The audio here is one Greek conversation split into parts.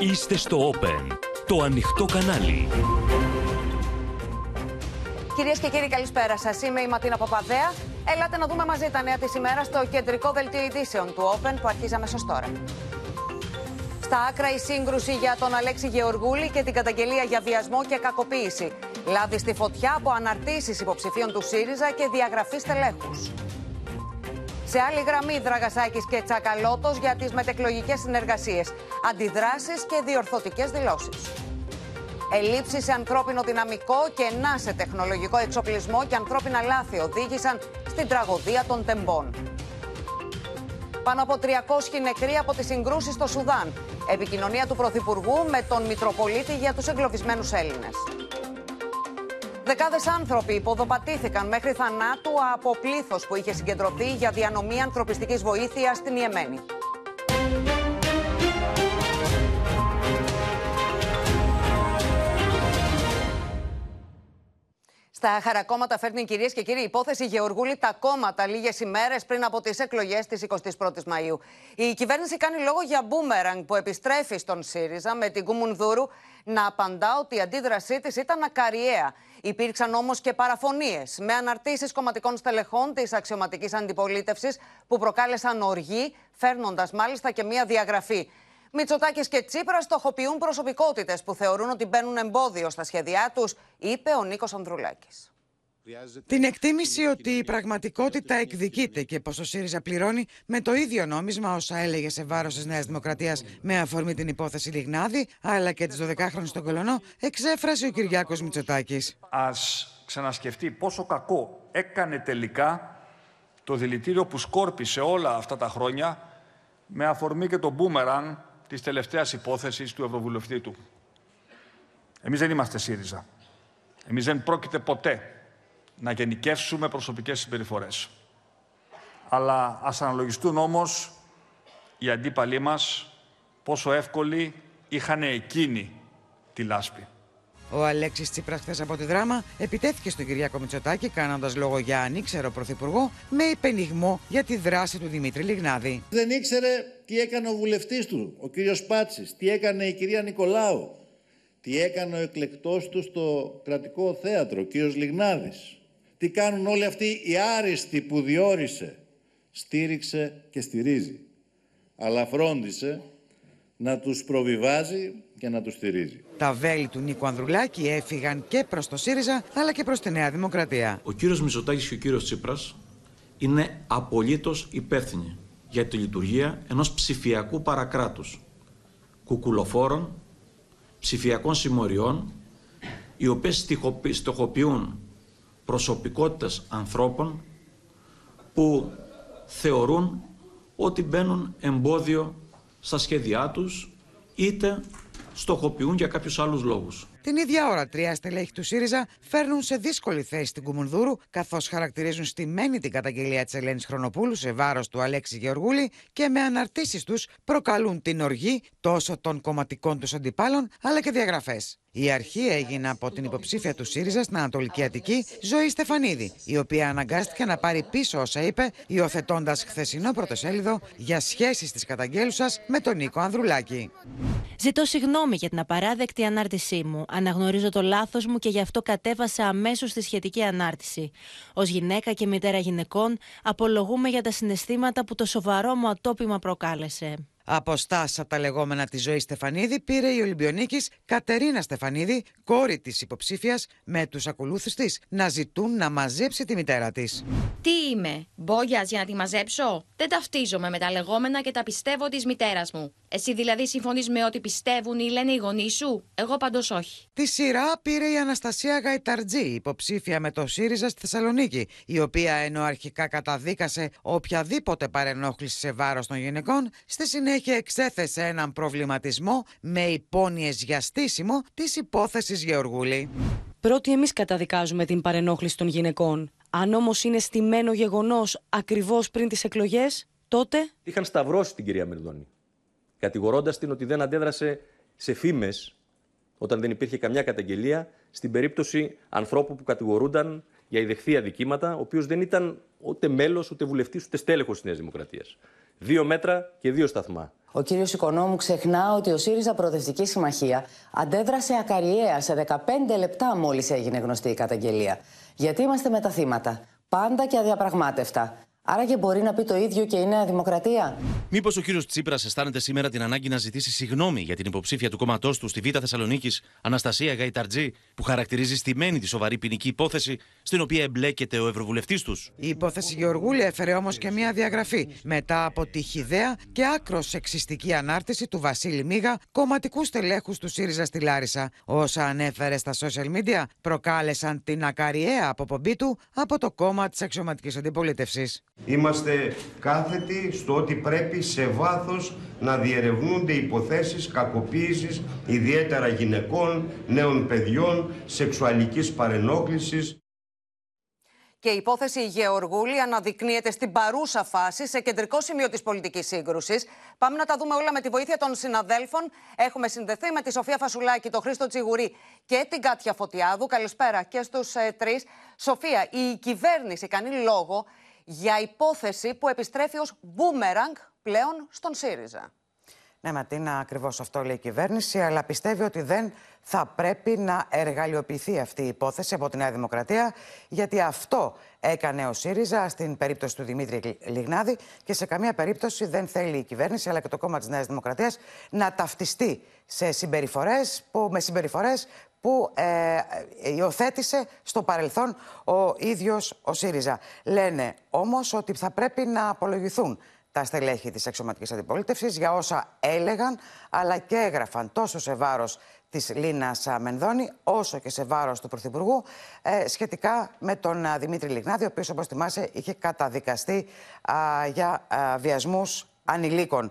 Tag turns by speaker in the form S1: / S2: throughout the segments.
S1: Είστε στο Open, το ανοιχτό κανάλι.
S2: Κυρίες και κύριοι, καλησπέρα σας. Είμαι η Ματίνα Παπαδέα. Ελάτε να δούμε μαζί τα νέα της ημέρας στο κεντρικό δελτίο ειδήσεων του Open που αρχίζει αμέσως τώρα. Στα άκρα η σύγκρουση για τον Αλέξη Γεωργούλη και την καταγγελία για βιασμό και κακοποίηση. Λάδι στη φωτιά από αναρτήσεις υποψηφίων του ΣΥΡΙΖΑ και διαγραφή στελέχους. Σε άλλη γραμμή, Δραγασάκης και Τσακαλώτος για τις μετεκλογικές συνεργασίες, αντιδράσεις και διορθωτικές δηλώσεις. Ελλείψεις σε ανθρώπινο δυναμικό και να σε τεχνολογικό εξοπλισμό και ανθρώπινα λάθη οδήγησαν στην τραγωδία των τεμπών. Πάνω από 300 νεκροί από τις συγκρούσεις στο Σουδάν. Επικοινωνία του Πρωθυπουργού με τον Μητροπολίτη για τους εγκλωβισμένους Έλληνες. Δεκάδες άνθρωποι υποδοπατήθηκαν μέχρι θανάτου από πλήθος που είχε συγκεντρωθεί για διανομή ανθρωπιστικής βοήθειας στην Ιεμένη. Στα χαρακόμματα φέρνει κυρίες και κύριοι υπόθεση Γεωργούλη τα κόμματα λίγες ημέρες πριν από τις εκλογές της 21η Μαου. Η κυβέρνηση κάνει λόγο για μπούμεραγκ που επιστρέφει στον ΣΥΡΙΖΑ με την Κουμουνδούρου να απαντά ότι η αντίδρασή της ήταν ακαριαία. Υπήρξαν όμως και παραφωνίες με αναρτήσεις κομματικών στελεχών της αξιωματικής αντιπολίτευσης που προκάλεσαν οργή, φέρνοντας μάλιστα και μία διαγραφή. Μητσοτάκης και Τσίπρας στοχοποιούν προσωπικότητες που θεωρούν ότι μπαίνουν εμπόδιο στα σχέδιά τους, είπε ο Νίκος Ανδρουλάκης.
S3: Την εκτίμηση ότι η πραγματικότητα εκδικείται και πως ο ΣΥΡΙΖΑ πληρώνει με το ίδιο νόμισμα όσα έλεγε σε βάρος της Νέας Δημοκρατίας με αφορμή την υπόθεση Λιγνάδη, αλλά και της 12χρονη στον Κολονό, εξέφρασε ο Κυριάκος Μητσοτάκης.
S4: Α ξανασκεφτεί πόσο κακό έκανε τελικά το δηλητήριο που σκόρπισε όλα αυτά τα χρόνια με αφορμή και το μπούμεραν της τελευταίας υπόθεσης του Ευρωβουλευτή του. Εμείς δεν είμαστε ΣΥΡΙΖΑ. Εμείς δεν πρόκειται ποτέ να γενικεύσουμε προσωπικές συμπεριφορές. Αλλά ας αναλογιστούν όμως οι αντίπαλοι μας πόσο εύκολοι είχαν εκείνη τη λάσπη.
S3: Ο Αλέξης Τσίπρας, χθες από τη δράμα, επιτέθηκε στον Κυριάκο Μητσοτάκη, κάνοντας λόγο για ανήξερο πρωθυπουργό, με υπενιγμό για τη δράση του Δημήτρη Λιγνάδη.
S5: Δεν ήξερε τι έκανε ο βουλευτής του, ο κύριος Πάτσης, τι έκανε η κυρία Νικολάου, τι έκανε ο εκλεκτός του στο κρατικό θέατρο, ο κύριος Λιγνάδης. Τι κάνουν όλοι αυτοί οι άριστοι που διόρισε, στήριξε και στηρίζει. Αλλά φρόντισε να τους προβιβάζει και να τους στηρίζει.
S3: Τα βέλη του Νίκου Ανδρουλάκη έφυγαν και προς το ΣΥΡΙΖΑ αλλά και προς τη Νέα Δημοκρατία.
S6: Ο κύριος Μητσοτάκης και ο κύριος Τσίπρας είναι απολύτως υπεύθυνοι για τη λειτουργία ενός ψηφιακού παρακράτους, κουκουλοφόρων, ψηφιακών συμμοριών, οι οποίες στοχοποιούν προσωπικότητες ανθρώπων που θεωρούν ότι μπαίνουν εμπόδιο στα σχέδιά τους, είτε στοχοποιούν για κάποιους άλλους λόγους.
S3: Την ίδια ώρα, τρία στελέχη του ΣΥΡΙΖΑ φέρνουν σε δύσκολη θέση την Κουμουνδούρου, καθώς χαρακτηρίζουν στημένη την καταγγελία της Ελένης Χρονοπούλου σε βάρος του Αλέξη Γεωργούλη και με αναρτήσεις τους προκαλούν την οργή τόσο των κομματικών τους αντιπάλων, αλλά και διαγραφές. Η αρχή έγινε από την υποψήφια του ΣΥΡΙΖΑ στην Ανατολική Αττική, Ζωή Στεφανίδη, η οποία αναγκάστηκε να πάρει πίσω όσα είπε, υιοθετώντας χθεσινό πρωτοσέλιδο για σχέσεις της καταγγέλουσας με τον Νίκο Ανδρουλάκη.
S7: Ζητώ συγγνώμη για την απαράδεκτη ανάρτησή μου. Αναγνωρίζω το λάθος μου και γι' αυτό κατέβασα αμέσως τη σχετική ανάρτηση. Ω γυναίκα και μητέρα γυναικών, απολογούμε για τα συναισθήματα που το σοβαρό μου ατόπιμα προκάλεσε.
S3: Αποστάσει από τα λεγόμενα της ζωής Στεφανίδη πήρε η Ολυμπιονίκης Κατερίνα Στεφανίδη, κόρη της υποψήφιας, με τους ακολούθους της να ζητούν να μαζέψει τη μητέρα της.
S8: Τι είμαι, μπόγιας για να τη μαζέψω; Δεν ταυτίζομαι με τα λεγόμενα και τα πιστεύω της μητέρας μου. Εσύ δηλαδή συμφωνείς με ό,τι πιστεύουν ή λένε οι γονείς σου; Εγώ πάντω όχι.
S3: Τη σειρά πήρε η Αναστασία Γαϊταρτζή, υποψήφια με το ΣΥΡΙΖΑ στη Θεσσαλονίκη, η οποία ενώ αρχικά καταδίκασε οποιαδήποτε παρενόχληση σε βάρος των γυναικών, στη συνέχεια εξέθεσε έναν προβληματισμό με υπόνοιες για στήσιμο της υπόθεσης Γεωργούλη.
S9: Πρώτοι εμείς καταδικάζουμε την παρενόχληση των γυναικών. Αν όμως είναι στημένο γεγονός ακριβώς πριν τις εκλογές, τότε;
S10: Είχαν σταυρώσει την κυρία Μερδόνη κατηγορώντας την ότι δεν αντέδρασε σε φήμες όταν δεν υπήρχε καμιά καταγγελία στην περίπτωση ανθρώπου που κατηγορούνταν για ιδεχθή αδικήματα, ο οποίος δεν ήταν ούτε μέλος, ούτε βουλευτής, ούτε στέλεχος της Νέας Δημοκρατίας. Δύο μέτρα και δύο σταθμά.
S11: Ο κύριος Οικονόμου ξεχνά ότι ο ΣΥΡΙΖΑ Προοδευτική Συμμαχία αντέδρασε ακαριέα σε 15 λεπτά μόλις έγινε γνωστή η καταγγελία. Γιατί είμαστε με τα θύματα. Πάντα και αδιαπραγμάτευτα. Άρα και μπορεί να πει το ίδιο και η Νέα Δημοκρατία.
S1: Μήπως ο κύριος Τσίπρας αισθάνεται σήμερα την ανάγκη να ζητήσει συγγνώμη για την υποψήφια του κόμματός του στη Β' Θεσσαλονίκης, Αναστασία Γαϊταρτζή, που χαρακτηρίζει στημένη τη σοβαρή ποινική υπόθεση στην οποία εμπλέκεται ο Ευρωβουλευτής τους.
S3: Η υπόθεση Γεωργούλη έφερε όμως και μια διαγραφή μετά από τη χιδέα και άκρος σεξιστική ανάρτηση του Βασίλη Μίγα, κομματικού στελέχους του ΣΥΡΙΖΑ στη Λάρισα. Όσα ανέφερε στα social media προκάλεσαν την ακαριαία αποπομπή του από το κόμμα της αξιωματικής αντιπολίτευσης.
S12: Είμαστε κάθετοι στο ότι πρέπει σε βάθος να διερευνούνται υποθέσεις κακοποίησης ιδιαίτερα γυναικών, νέων παιδιών, σεξουαλικής παρενόχλησης.
S2: Και η υπόθεση Γεωργούλη αναδεικνύεται στην παρούσα φάση σε κεντρικό σημείο της πολιτικής σύγκρουσης. Πάμε να τα δούμε όλα με τη βοήθεια των συναδέλφων. Έχουμε συνδεθεί με τη Σοφία Φασουλάκη, τον Χρήστο Τσιγουρή και την Κάτια Φωτιάδου. Καλησπέρα και στους ε, τρεις. Σοφία, η κυβέρνηση κάνει λόγο για υπόθεση που επιστρέφει ως μπούμεραγκ πλέον στον ΣΥΡΙΖΑ.
S3: Ναι, Ματίνα, ακριβώς αυτό λέει η κυβέρνηση, αλλά πιστεύει ότι δεν θα πρέπει να εργαλειοποιηθεί αυτή η υπόθεση από τη Νέα Δημοκρατία, γιατί αυτό έκανε ο ΣΥΡΙΖΑ στην περίπτωση του Δημήτρη Λιγνάδη και σε καμία περίπτωση δεν θέλει η κυβέρνηση αλλά και το κόμμα της Νέας Δημοκρατίας να ταυτιστεί σε συμπεριφορές που, με συμπεριφορές που ε, υιοθέτησε στο παρελθόν ο ίδιος ο ΣΥΡΙΖΑ. Λένε όμως ότι θα πρέπει να απολογηθούν τα στελέχη της αξιωματικής αντιπολίτευσης για όσα έλεγαν αλλά και έγραφαν τόσο σε βάρος της Λίνας Μενδώνη όσο και σε βάρος του Πρωθυπουργού ε, σχετικά με τον Δημήτρη Λιγνάδη ο οποίος όπως θυμάσαι είχε καταδικαστεί για α, βιασμούς ανηλίκων.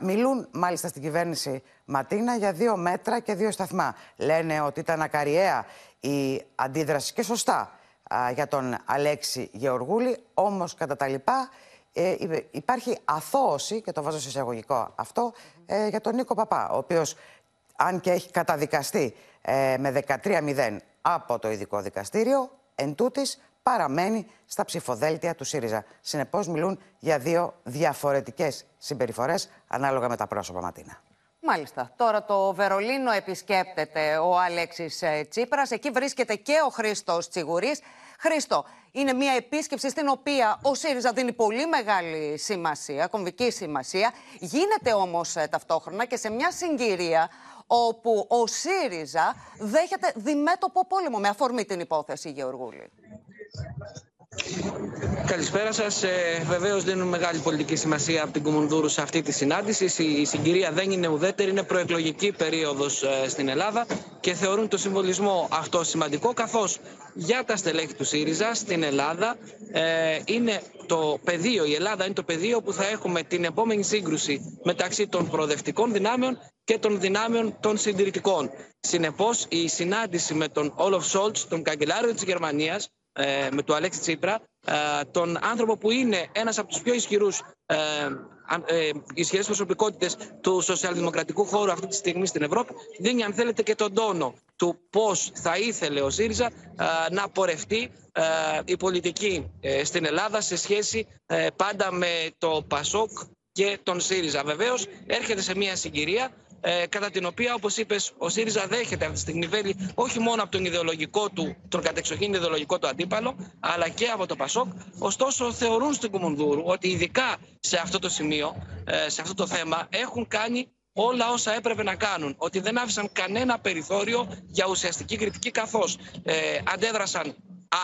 S3: Μιλούν μάλιστα στην κυβέρνηση Ματίνα για δύο μέτρα και δύο σταθμά. Λένε ότι ήταν ακαριέα η αντίδραση και σωστά για τον Αλέξη Γεωργούλη, όμως κατά τα λοιπά ε, υπάρχει αθώωση, και το βάζω σε εισαγωγικό αυτό, ε, για τον Νίκο Παπά, ο οποίος αν και έχει καταδικαστεί ε, με 13-0 από το ειδικό δικαστήριο, εν τούτης, παραμένει στα ψηφοδέλτια του ΣΥΡΙΖΑ. Συνεπώς μιλούν για δύο διαφορετικές συμπεριφορές ανάλογα με τα πρόσωπα Ματίνα.
S2: Μάλιστα. Τώρα το Βερολίνο επισκέπτεται ο Αλέξης ε, Τσίπρας. Εκεί βρίσκεται και ο Χρήστος Τσιγουρής. Χρήστο, είναι μια επίσκεψη στην οποία ο ΣΥΡΙΖΑ δίνει πολύ μεγάλη σημασία, κομβική σημασία. Γίνεται όμως ε, ταυτόχρονα και σε μια συγκυρία όπου ο ΣΥΡΙΖΑ δέχεται διμέτωπο πόλεμο με αφορμή την υπόθεση Γεωργούλη.
S13: Καλησπέρα σας. Ε, Βεβαίως δίνουν μεγάλη πολιτική σημασία από την Κουμουνδούρου σε αυτή τη συνάντηση. Η συγκυρία δεν είναι ουδέτερη, είναι προεκλογική περίοδος ε, στην Ελλάδα και θεωρούν το συμβολισμό αυτό σημαντικό. Καθώς για τα στελέχη του ΣΥΡΙΖΑ στην Ελλάδα ε, είναι το πεδίο, η Ελλάδα είναι το πεδίο που θα έχουμε την επόμενη σύγκρουση μεταξύ των προοδευτικών δυνάμεων και των δυνάμεων των συντηρητικών. Συνεπώς, η συνάντηση με τον Όλοφ Σόλτς, τον καγκελάριο της Γερμανίας, ε, με τον Αλέξη Τσίπρα, ε, τον άνθρωπο που είναι ένας από τους πιο ισχυρούς ε, ε, ισχυρές προσωπικότητες του σοσιαλδημοκρατικού χώρου αυτή τη στιγμή στην Ευρώπη, δίνει αν θέλετε και τον τόνο του πώς θα ήθελε ο ΣΥΡΙΖΑ ε, να πορευτεί η πολιτική στην Ελλάδα σε σχέση πάντα με το ΠΑΣΟΚ και τον ΣΥΡΙΖΑ. Βεβαίως έρχεται σε μια συγκυρία ε, κατά την οποία, όπως είπες, ο ΣΥΡΙΖΑ δέχεται αυτή τη στιγμή βέλη όχι μόνο από τον ιδεολογικό του, τον κατεξοχήν ιδεολογικό του αντίπαλο, αλλά και από το ΠΑΣΟΚ. Ωστόσο, θεωρούν στην Κουμουνδούρου ότι ειδικά σε αυτό το σημείο, ε, σε αυτό το θέμα, έχουν κάνει όλα όσα έπρεπε να κάνουν. Ότι δεν άφησαν κανένα περιθώριο για ουσιαστική κριτική, καθώς ε, αντέδρασαν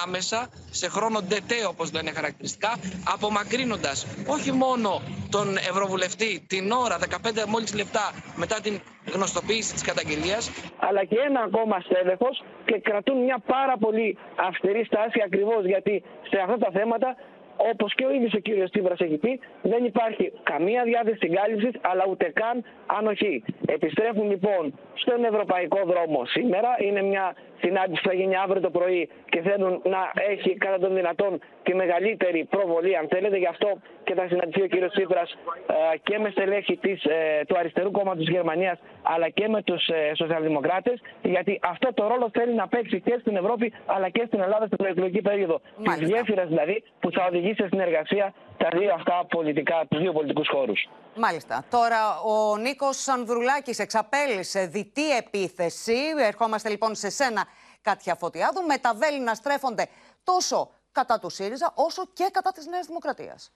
S13: άμεσα, σε χρόνο ντετέ όπως λένε χαρακτηριστικά, απομακρύνοντας όχι μόνο τον Ευρωβουλευτή την ώρα 15 μόλις λεπτά μετά την γνωστοποίηση της καταγγελίας,
S14: αλλά και ένα ακόμα στέλεχος και κρατούν μια πάρα πολύ αυστηρή στάση ακριβώς γιατί σε αυτά τα θέματα όπως και ο ίδιος ο κύριος Τσίπρας έχει πει, δεν υπάρχει καμία διάθεση συγκάλυψης, αλλά ούτε καν ανοχή. Επιστρέφουν λοιπόν στον ευρωπαϊκό δρόμο σήμερα. Είναι μια συνάντηση που θα γίνει αύριο το πρωί και θέλουν να έχει κατά τον δυνατόν τη μεγαλύτερη προβολή, αν θέλετε. Γι' αυτό και θα συναντηθεί ο κ. Τσίπρας ε, και με στελέχη της, ε, του αριστερού κόμματος της Γερμανίας, αλλά και με τους ε, σοσιαλδημοκράτες, γιατί αυτό το ρόλο θέλει να παίξει και στην Ευρώπη, αλλά και στην Ελλάδα στην προεκλογική περίοδο. Της γέφυρας δηλαδή που θα οδηγήσει σε συνεργασία τα δύο αυτά πολιτικά, τους δύο πολιτικούς χώρους.
S2: Μάλιστα. Τώρα ο Νίκος Ανδρουλάκης εξαπέλυσε διτή επίθεση. Ερχόμαστε λοιπόν σε σένα, Κάτια Φωτιάδου, με τα να στρέφονται τόσο κατά του ΣΥΡΙΖΑ όσο και κατά της Νέας Δημοκρατίας.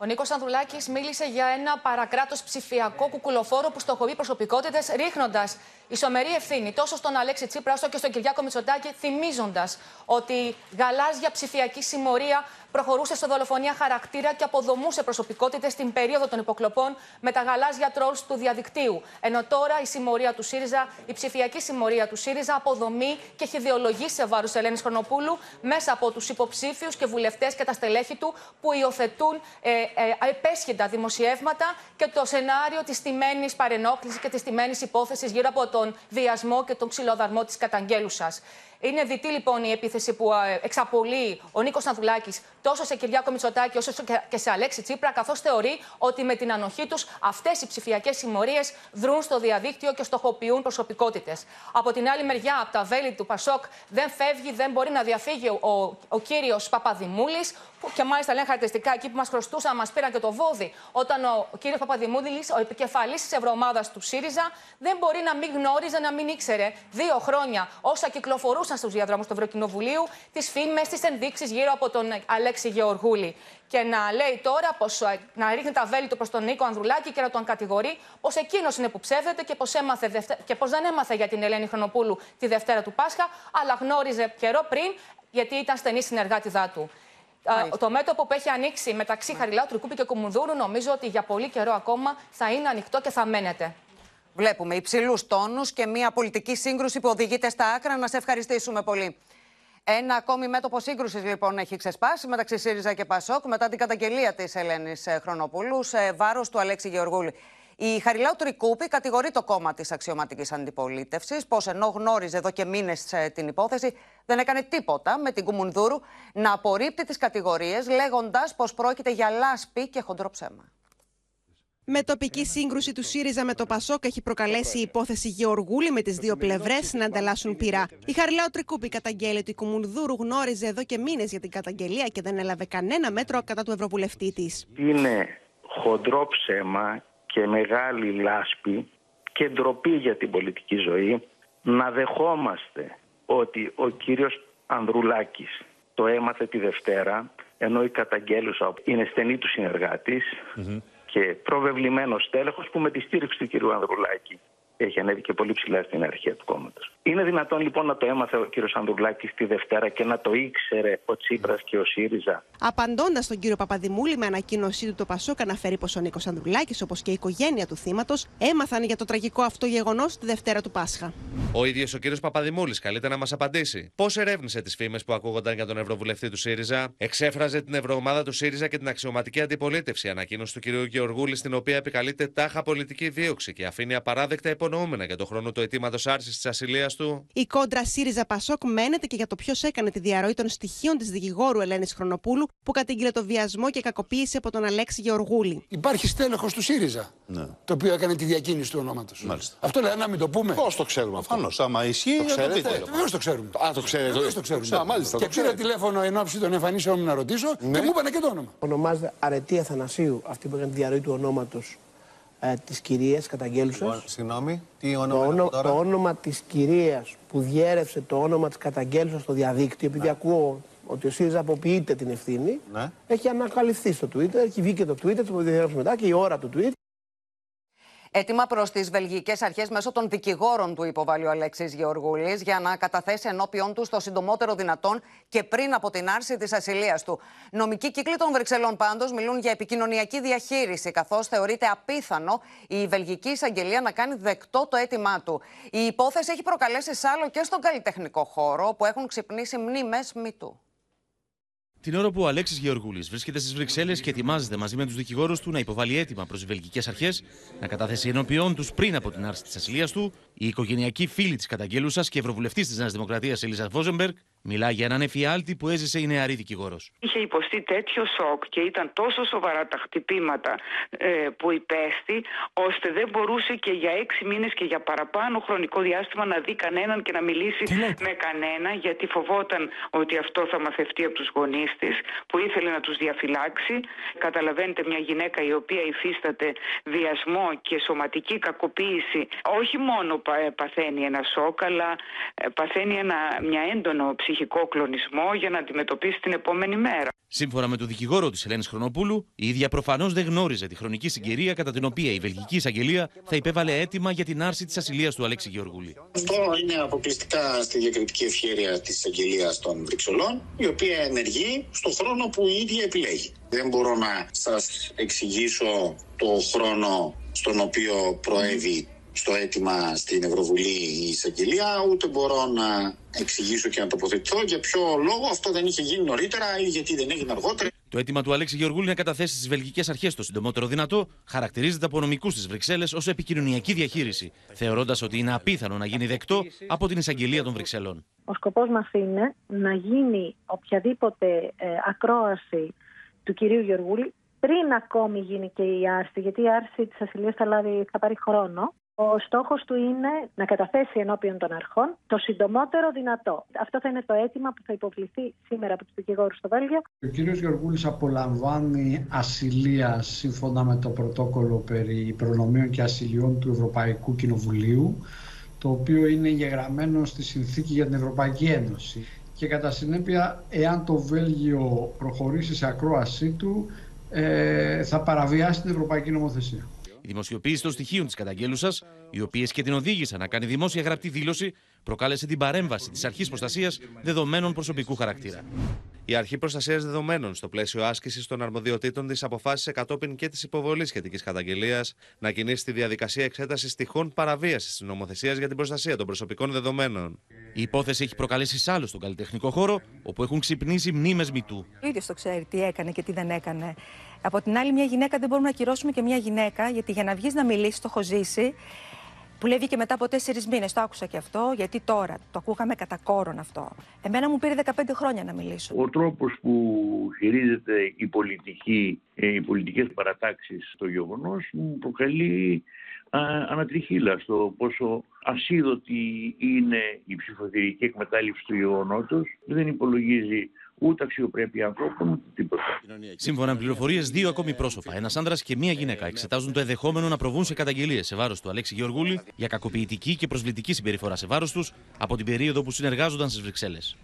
S15: Ο Νίκος Ανδρουλάκης μίλησε για ένα παρακράτος ψηφιακό κουκουλοφόρο που στοχοποιεί προσωπικότητες, ρίχνοντας ισομερή ευθύνη τόσο στον Αλέξη Τσίπρα όσο και στον Κυριάκο Μητσοτάκη, θυμίζοντας ότι γαλάζια ψηφιακή συμμορία προχωρούσε σε δολοφονία χαρακτήρα και αποδομούσε προσωπικότητες στην περίοδο των υποκλοπών με τα γαλάζια τρόλς του διαδικτύου. Ενώ τώρα η συμμορία του ΣΥΡΙΖΑ, η ψηφιακή συμμορία του ΣΥΡΙΖΑ, αποδομεί και έχει ιδεολογήσει σε βάρος Ελένης Χρονοπούλου μέσα από τους υποψήφιους και βουλευτές και τα στελέχη του που υιοθετούν ε, ε, επέσχυντα δημοσιεύματα και το σενάριο της τιμένης παρενόχλησης και της τιμένης υπόθεσης γύρω από τον βιασμό και τον ξυλοδαρμό της καταγγέλουσας. Είναι διτή λοιπόν η επίθεση που εξαπολύει ο Νίκος Ανδουλάκη τόσο σε Κυριάκο Μητσοτάκη όσο και σε Αλέξη Τσίπρα, καθώς θεωρεί ότι με την ανοχή τους αυτές οι ψηφιακές συμμορίες δρούν στο διαδίκτυο και στοχοποιούν προσωπικότητες. Από την άλλη μεριά, από τα βέλη του Πασόκ, δεν φεύγει, δεν μπορεί να διαφύγει ο, ο κύριος Παπαδημούλης, και μάλιστα λένε χαρακτηριστικά εκεί που μας χρωστούσαν, μας πήραν και το βόδι, όταν ο, ο κύριος Παπαδημούλης, ο επικεφαλής της Ευρωομάδας του ΣΥΡΙΖΑ, δεν μπορεί να μην γνώριζε, να μην ήξερε δύο χρόνια όσα κυκλοφορούσαν στους διαδρόμους του Ευρωκοινοβουλίου, τις φήμες, τις ενδείξεις γύρω από τον Αλέξη Γεωργούλη. Και να λέει τώρα πως, ε, να ρίχνει τα βέλη του προς τον Νίκο Ανδρουλάκη και να τον κατηγορεί πως εκείνος είναι που ψεύδεται και πως και πως δεν έμαθε για την Ελένη Χρονοπούλου τη Δευτέρα του Πάσχα, αλλά γνώριζε καιρό πριν γιατί ήταν στενή συνεργάτη του. Το μέτωπο που έχει ανοίξει μεταξύ Χαριλάου, Τρικούπη και Κουμουνδούρου νομίζω ότι για πολύ καιρό ακόμα θα είναι ανοιχτό και θα μένετε.
S2: Βλέπουμε υψηλούς τόνους και μια πολιτική σύγκρουση που οδηγείται στα άκρα. Να σε ευχαριστήσουμε πολύ. Ένα ακόμη μέτωπο σύγκρουσης λοιπόν έχει ξεσπάσει μεταξύ ΣΥΡΙΖΑ και ΠΑΣΟΚ μετά την καταγγελία της Ελένης Χρονοπούλου σε βάρος του Αλέξη Γεωργούλη. Η Χαριλάου Τρικούπη κατηγορεί το κόμμα της αξιωματικής αντιπολίτευσης πως ενώ γνώριζε εδώ και μήνες ε, την υπόθεση, δεν έκανε τίποτα με την Κουμουνδούρου να απορρίπτει τις κατηγορίες, λέγοντας πως πρόκειται για λάσπη και χοντρό ψέμα.
S16: Με τοπική σύγκρουση του ΣΥΡΙΖΑ με το ΠΑΣΟΚ έχει προκαλέσει η υπόθεση Γεωργούλη με τις δύο πλευρές να ανταλλάσσουν πειρά. Η Χαριλάου Τρικούπη καταγγέλει ότι η Κουμουνδούρου γνώριζε εδώ και μήνες για την καταγγελία και δεν έλαβε κανένα μέτρο κατά του Ευρωβουλευτή της.
S9: Είναι χοντρό ψέμα και μεγάλη λάσπη και ντροπή για την πολιτική ζωή να δεχόμαστε ότι ο κύριος Ανδρουλάκης το έμαθε τη Δευτέρα ενώ η καταγγέλουσα είναι στενή του συνεργάτης και προβεβλημένος τέλεχος που με τη στήριξη του κυρίου Ανδρουλάκη έχει ανέβει και πολύ ψηλά στην αρχαία του κόμματος. Είναι δυνατόν λοιπόν να το έμαθε ο κύριος Ανδρουλάκης τη Δευτέρα και να το ήξερε ο Τσίπρας και ο ΣΥΡΙΖΑ;
S16: Απαντώντας τον κύριο Παπαδημούλη με ανακοίνωσή του, το Πασόκ αναφέρει πως ο Νίκος Ανδρουλάκης όπως και η οικογένεια του θύματος έμαθαν για το τραγικό αυτό γεγονός τη Δευτέρα του Πάσχα.
S17: Ο ίδιος ο κύριος Παπαδημούλης καλείται να μας απαντήσει. Πώς ερεύνησε τις φήμες που ακούγονταν για τον Ευρωβουλευτή του ΣΥΡΙΖΑ, εξέφραζε την Ευρωομάδα του ΣΥΡΙΖΑ και την αξιωματική αντιπολίτευση, ανακοίνωση του κυρίου Γεωργούλη, στην οποία επικαλείται τάχα πολιτική δίωξη και αφήνει απαράδεκτα υπονοούμενα για τον χρόνο του αιτήματος άρσης της ασυλίας του;
S16: Η κόντρα ΣΥΡΙΖΑ Πασόκ μένεται και για το ποιος έκανε τη διαρροή των στοιχείων της δικηγόρου Ελένης Χρονοπούλου που κατήγγειλε το βιασμό και κακοποίηση από τον Αλέξη Γεωργούλη.
S18: Υπάρχει στέλεχο του ΣΥΡΙΖΑ ναι. το οποίο έκανε τη διακίνηση του ονόματος. Αυτό λέει να μην το πούμε.
S19: Πώς το ξέρουμε αυτό; Ανώ, άμα ισχύει,
S18: το ξέρετε; Βεβαίως το ξέρουμε.
S19: Α, το ξέρετε.
S18: Βεβαίως το ξέρουμε. Α, μάλιστα, και πήρα τηλέφωνο εν ώψη των εμφανίσεων μου να ρωτήσω ναι. και μου είπανε και το όνομα.
S20: Ονομάζεται Αρετή Αθανασίου αυτή που έκανε τη διαρροή του ονόματος ε, της κυρίας καταγγέλουσας.
S19: Λοιπόν, συγγνώμη, τι όνομα το,
S20: τώρα; το όνομα της κυρίας που διέρευσε το όνομα της καταγγέλουσας στο διαδίκτυο, επειδή ναι. ακούω ότι ο ΣΥΡΙΖΑ αποποιείται την ευθύνη, ναι. έχει ανακαλυφθεί στο Twitter, έχει βγει και το Twitter, το διαγράψουμε μετά και η ώρα του Twitter.
S2: Έτοιμα προς τις βελγικές αρχές μέσω των δικηγόρων του υποβάλλει ο Αλέξης Γεωργούλης για να καταθέσει ενώπιον του το συντομότερο δυνατόν και πριν από την άρση της ασυλίας του. Νομικοί κύκλοι των Βρυξελών πάντως μιλούν για επικοινωνιακή διαχείριση, καθώς θεωρείται απίθανο η βελγική εισαγγελία να κάνει δεκτό το αίτημά του. Η υπόθεση έχει προκαλέσει σάλο και στον καλλιτεχνικό χώρο, που έχουν ξυπνήσει μνήμες μυτού.
S1: Την ώρα που ο Αλέξης Γεωργούλης βρίσκεται στις Βρυξέλλες και ετοιμάζεται μαζί με τους δικηγόρους του να υποβάλει έτοιμα προς τις βελγικές αρχές να καταθέσει ενώπιον τους πριν από την άρση της ασυλίας του, η οικογενειακή φίλη της καταγγέλουσας και ευρωβουλευτής της Νέας Δημοκρατίας Ελίζα Βόζεμπεργκ Μιλά για έναν εφιάλτη που έζησε η νεαρή δικηγόρος.
S21: Είχε υποστεί τέτοιο σοκ και ήταν τόσο σοβαρά τα χτυπήματα ε, που υπέστη, ώστε δεν μπορούσε και για έξι μήνες και για παραπάνω χρονικό διάστημα να δει κανέναν και να μιλήσει με κανένα, γιατί φοβόταν ότι αυτό θα μαθευτεί από τους γονείς της, που ήθελε να τους διαφυλάξει. Καταλαβαίνετε μια γυναίκα η οποία υφίσταται βιασμό και σωματική κακοποίηση, όχι μόνο παθαίνει ένα σοκ, αλλά ε, παθαίνει ένα, μια έντονο ψυχικό κλονισμό για να αντιμετωπίσει την επόμενη μέρα.
S1: Σύμφωνα με τον δικηγόρο της Ελένης Χρονοπούλου, η ίδια προφανώς δεν γνώριζε τη χρονική συγκυρία κατά την οποία η Βελγική Εισαγγελία θα υπέβαλε αίτημα για την άρση της ασυλίας του Αλέξη Γεωργούλη.
S22: Αυτό είναι αποκλειστικά στη διακριτική ευχαίρεια της Εισαγγελίας των Βρυξελών, η οποία ενεργεί στον χρόνο που η ίδια επιλέγει. Δεν μπορώ να σας εξηγήσω το χρόνο στον οποίο προέβη στο αίτημα στην Ευρωβουλή η εισαγγελία, ούτε μπορώ να εξηγήσω και να τοποθετηθώ για ποιο λόγο αυτό δεν είχε γίνει νωρίτερα ή γιατί δεν έγινε αργότερα.
S1: Το αίτημα του Αλέξη Γεωργούλη να καταθέσει στις βελγικές αρχές το συντομότερο δυνατό χαρακτηρίζεται από νομικούς της Βρυξέλλες ως επικοινωνιακή διαχείριση, θεωρώντας ότι είναι απίθανο να γίνει δεκτό από την εισαγγελία των Βρυξελών.
S23: Ο σκοπός μας είναι να γίνει οποιαδήποτε ε, ακρόαση του κυρίου Γεωργούλη πριν ακόμη γίνει και η άρση, γιατί η άρση της ασυλίας θα, θα πάρει χρόνο. Ο στόχος του είναι να καταθέσει ενώπιον των αρχών το συντομότερο δυνατό. Αυτό θα είναι το αίτημα που θα υποβληθεί σήμερα από τους δικηγόρους στο Βέλγιο.
S24: Ο κ. Γεωργούλης απολαμβάνει ασυλία σύμφωνα με το πρωτόκολλο περί προνομίων και ασυλιών του Ευρωπαϊκού Κοινοβουλίου, το οποίο είναι γεγραμμένο στη συνθήκη για την Ευρωπαϊκή Ένωση. Και κατά συνέπεια, εάν το Βέλγιο προχωρήσει σε ακρόασή του, ε, θα παραβιάσει την Ευρωπαϊκή Νομοθεσία.
S1: Η δημοσιοποίηση των στοιχείων της καταγγέλουσας, οι οποίες και την οδήγησαν να κάνει δημόσια γραπτή δήλωση, προκάλεσε την παρέμβαση της Αρχής Προστασίας Δεδομένων Προσωπικού Χαρακτήρα.
S17: Η Αρχή Προστασίας Δεδομένων, στο πλαίσιο άσκησης των αρμοδιοτήτων της, αποφάσισε κατόπιν και της υποβολής σχετικής καταγγελίας να κινήσει τη διαδικασία εξέτασης τυχών παραβίασης της νομοθεσίας για την προστασία των προσωπικών δεδομένων.
S1: Η υπόθεση έχει προκαλέσει άλλο στον καλλιτεχνικό χώρο, όπου έχουν ξυπνήσει μνήμες μητού.
S25: Ο ίδιος το ξέρει τι έκανε και τι δεν έκανε. Από την άλλη, μια γυναίκα δεν μπορούμε να ακυρώσουμε και μια γυναίκα, γιατί για να βγεις να μιλήσεις, το έχω ζήσει. Που λέει και μετά από τέσσερις μήνες. Το άκουσα και αυτό, γιατί τώρα το ακούγαμε κατά κόρον αυτό. Εμένα μου πήρε 15 χρόνια να μιλήσω.
S26: Ο τρόπος που χειρίζεται η πολιτική, ε, οι πολιτικές παρατάξεις στο γεγονός μου προκαλεί ανατριχίλα στο πόσο ασίδωτη είναι η ψηφοθυρική εκμετάλλευση του γεγονότος. Δεν υπολογίζει ούτε αξιοπρέπεια ανθρώπων, ούτε τίποτα.
S1: Σύμφωνα με πληροφορίες, δύο ακόμη πρόσωπα, ένας άντρα και μία γυναίκα, εξετάζουν το ενδεχόμενο να προβούν σε καταγγελίες σε βάρος του Αλέξη Γεωργούλη για κακοποιητική και προσβλητική συμπεριφορά σε βάρος τους από την περίοδο που συνεργάζονταν στις Βρυξέλλες.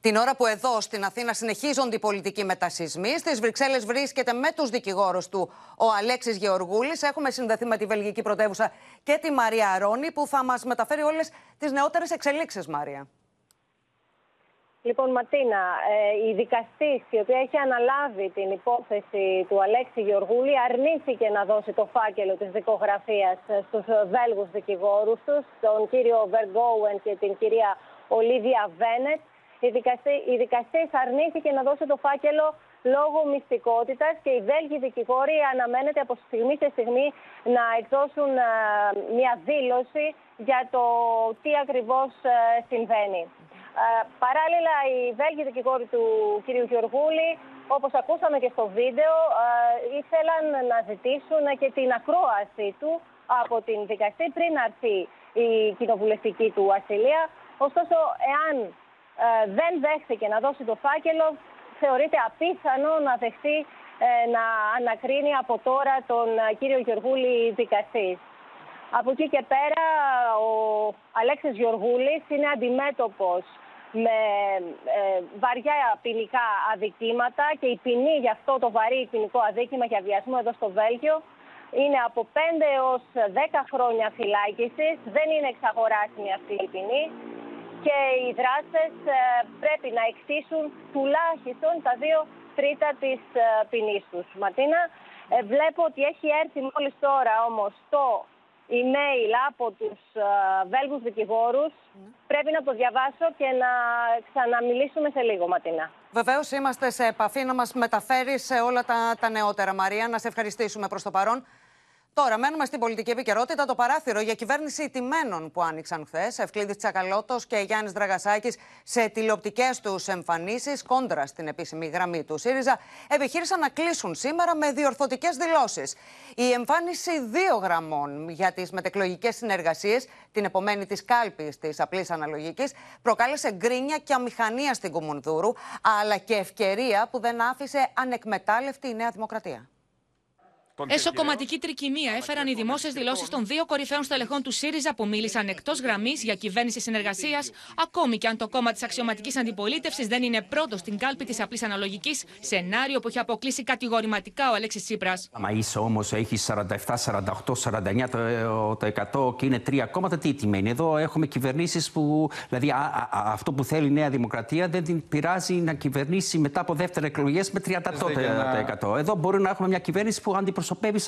S2: Την ώρα που εδώ στην Αθήνα συνεχίζονται οι πολιτικοί μετασυσμοί, στις Βρυξέλλες βρίσκεται με τους δικηγόρους του ο Αλέξης Γεωργούλης. Έχουμε συνδεθεί με τη βελγική πρωτεύουσα και τη Μαρία Αρώνη, που θα μας μεταφέρει όλες τις νεότερες εξελίξεις, Μαρία.
S27: Λοιπόν, Ματίνα, ε, η δικαστής η οποία έχει αναλάβει την υπόθεση του Αλέξη Γεωργούλη αρνήθηκε να δώσει το φάκελο της δικογραφίας στους Βέλγους δικηγόρους τους, τον κύριο Βεργόουεν και την κυρία Ολίβια Βένετ. Η δικαστή, η δικαστής αρνήθηκε να δώσει το φάκελο λόγω μυστικότητας και οι Βέλγοι δικηγόροι αναμένεται από στιγμή σε στιγμή να εκδώσουν ε, μια δήλωση για το τι ακριβώς ε, συμβαίνει. Ε, παράλληλα, οι Βέλγοι δικηγόροι του κ. Γεωργούλη, όπως ακούσαμε και στο βίντεο, ε, ήθελαν να ζητήσουν και την ακρόαση του από την δικαστή πριν έρθει η κοινοβουλευτική του ασυλία. Ωστόσο, εάν ε, δεν δέχθηκε να δώσει το φάκελο, θεωρείται απίθανο να δεχτεί να ανακρίνει από τώρα τον κύριο Γεωργούλη δικαστής. Από εκεί και πέρα ο Αλέξης Γεωργούλης είναι αντιμέτωπος με ε, βαριά ποινικά αδικήματα και η ποινή για αυτό το βαρύ ποινικό αδίκημα για βιασμό εδώ στο Βέλγιο είναι από 5 έως 10 χρόνια φυλάκισης. Δεν είναι εξαγοράσιμη αυτή η ποινή και οι δράστες ε, πρέπει να εκτίσουν τουλάχιστον τα δύο τρίτα της ε, ποινής τους. Ματίνα, ε, βλέπω ότι έχει έρθει μόλις τώρα όμως το email από τους uh, Βέλγους δικηγόρους. Πρέπει να το διαβάσω και να ξαναμιλήσουμε σε λίγο, Ματίνα.
S2: Βεβαίως, είμαστε σε επαφή να μας μεταφέρεις σε όλα τα, τα νεότερα, Μαρία. Να σε ευχαριστήσουμε προς το παρόν. Τώρα, μένουμε στην πολιτική επικαιρότητα. Το παράθυρο για κυβέρνηση τιμένων που άνοιξαν χθες, Ευκλήδης Τσακαλώτος και Γιάννης Δραγασάκης, σε τηλεοπτικές τους εμφανίσεις κόντρα στην επίσημη γραμμή του ΣΥΡΙΖΑ, επιχείρησαν να κλείσουν σήμερα με διορθωτικές δηλώσεις. Η εμφάνιση δύο γραμμών για τις μετεκλογικές συνεργασίες, την επομένη της κάλπης της απλής αναλογικής, προκάλεσε γκρίνια και αμηχανία στην Κουμουνδούρου, αλλά και ευκαιρία που δεν άφησε ανεκμετάλλευτη η Νέα Δημοκρατία.
S15: Εσωκομματική τρικυμία έφεραν οι δημόσιες δηλώσεις των δύο κορυφαίων στελεχών του ΣΥΡΙΖΑ που μίλησαν εκτός γραμμής για κυβέρνηση συνεργασίας, ακόμη και αν το κόμμα της αξιωματικής αντιπολίτευσης δεν είναι πρώτος στην κάλπη της απλής αναλογικής, σενάριο που έχει αποκλείσει κατηγορηματικά ο Αλέξης Τσίπρας.
S28: Μα είσαι όμως έχει 47, 48, 49% και είναι τρία κόμματα, τι τιμένει. Εδώ έχουμε κυβερνήσεις που. Δηλαδή, α, α, αυτό που θέλει η Νέα Δημοκρατία δεν την πειράζει να κυβερνήσει μετά από δεύτερες εκλογές με 30%. Εδώ μπορεί να έχουμε μια κυβέρνηση που αντιπροσωπεύει αντιπροσωπεύει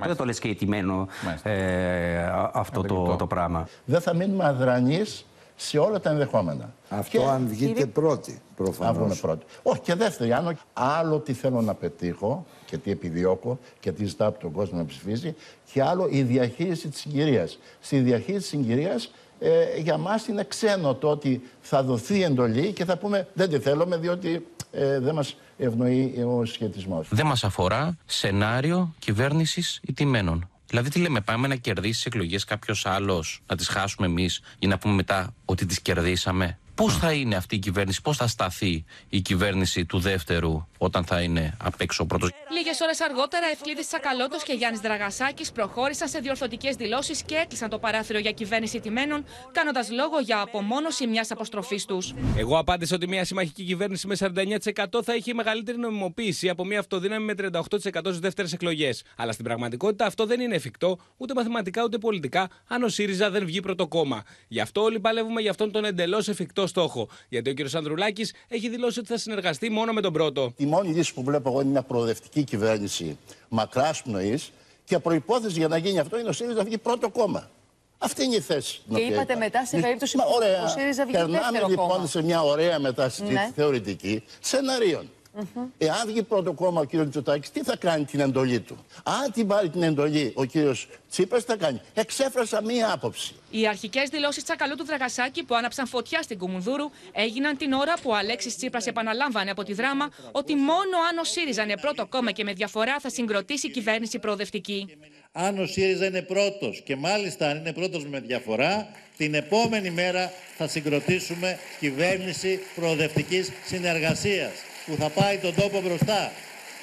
S28: 48-49%. Δεν το λες και ηττημένο ε, αυτό το, το πράγμα.
S29: Δεν θα μείνουμε αδρανείς σε όλα τα ενδεχόμενα.
S3: Αυτό και... αν βγείτε πρώτοι, προφανώς.
S29: Αν βγούμε πρώτοι. Όχι, και δεύτερη, αν άλλο τι θέλω να πετύχω και τι επιδιώκω και τι ζητάω από τον κόσμο να ψηφίσει και άλλο η διαχείριση της συγκυρίας. Στη διαχείριση της συγκυρίας ε, για μας είναι ξένο το ότι θα δοθεί εντολή και θα πούμε δεν τη θέλουμε διότι ε, δεν μας ευνοεί ο σχετισμός.
S28: Δεν μας αφορά σενάριο κυβέρνησης ηττημένων. Δηλαδή, τι λέμε, πάμε να κερδίσεις τι εκλογές κάποιος άλλος, να τις χάσουμε εμείς για να πούμε μετά ότι τις κερδίσαμε. Πώς θα είναι αυτή η κυβέρνηση, πώς θα σταθεί η κυβέρνηση του δεύτερου όταν θα είναι απ' έξω ο πρώτος.
S15: Λίγες ώρες αργότερα, Ευκλήδης Τσακαλώτος και Γιάννης Δραγασάκης προχώρησαν σε διορθωτικές δηλώσεις και έκλεισαν το παράθυρο για κυβέρνηση τιμένων, κάνοντας λόγο για απομόνωση μιας αποστροφής τους.
S30: Εγώ απάντησα ότι μια συμμαχική κυβέρνηση με 49% θα έχει μεγαλύτερη νομιμοποίηση από μια αυτοδύναμη με 38% στις δεύτερες εκλογές. Αλλά στην πραγματικότητα αυτό δεν είναι εφικτό ούτε μαθηματικά ούτε πολιτικά αν ο ΣΥΡΙΖΑ δεν βγει πρώτο κόμμα. Γι' αυτό όλοι παλεύουμε για αυτόν τον εντελώς εφικτό στόχο. Γιατί ο κ. Ανδρουλάκης έχει δηλώσει ότι θα συνεργαστεί μόνο με τον πρώτο.
S29: Η μόνη λύση που βλέπω εγώ είναι μια προοδευτική κυβέρνηση μακράς πνοής και προπόθεση για να γίνει αυτό είναι ο ΣΥΡΙΖΑ να βγει πρώτο κόμμα. Αυτή είναι η θέση.
S31: Και είπατε είπα. μετά σε περίπτωση που ο ΣΥΡΙΖΑ βγει
S29: Περνάμε λοιπόν σε μια ωραία μετάσταση ναι. θεωρητική σεναρίων. Mm-hmm. Εάν βγει πρώτο κόμμα ο κύριος Μητσοτάκης, τι θα κάνει την εντολή του; Αν την πάρει την εντολή ο κύριος Τσίπρας, τι θα κάνει; Εξέφρασα μία άποψη.
S15: Οι αρχικές δηλώσεις Τσακαλού του Δραγασάκη που άναψαν φωτιά στην Κουμουνδούρου έγιναν την ώρα που ο Αλέξης Τσίπρας επαναλάμβανε από τη δράμα ότι μόνο αν ο ΣΥΡΙΖΑ είναι πρώτο κόμμα και με διαφορά θα συγκροτήσει κυβέρνηση προοδευτική.
S5: Αν ο ΣΥΡΙΖΑ είναι πρώτος και μάλιστα αν είναι πρώτος με διαφορά, την επόμενη μέρα θα συγκροτήσουμε κυβέρνηση προοδευτικής συνεργασίας που θα πάει τον τόπο μπροστά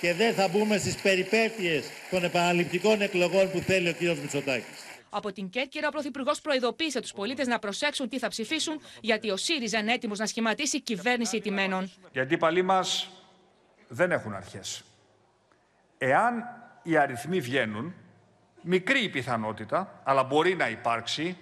S5: και δεν θα μπούμε στις περιπέτειες των επαναληπτικών εκλογών που θέλει ο κ. Μητσοτάκης.
S15: Από την Κέρκυρα, ο Πρωθυπουργός προειδοποίησε τους πολίτες να προσέξουν τι θα ψηφίσουν, γιατί ο ΣΥΡΙΖΑ είναι έτοιμος να σχηματίσει κυβέρνηση ηττημένων.
S4: Οι αντίπαλοι μας δεν έχουν αρχές. Εάν οι αριθμοί βγαίνουν, μικρή η πιθανότητα, αλλά μπορεί να υπάρξει,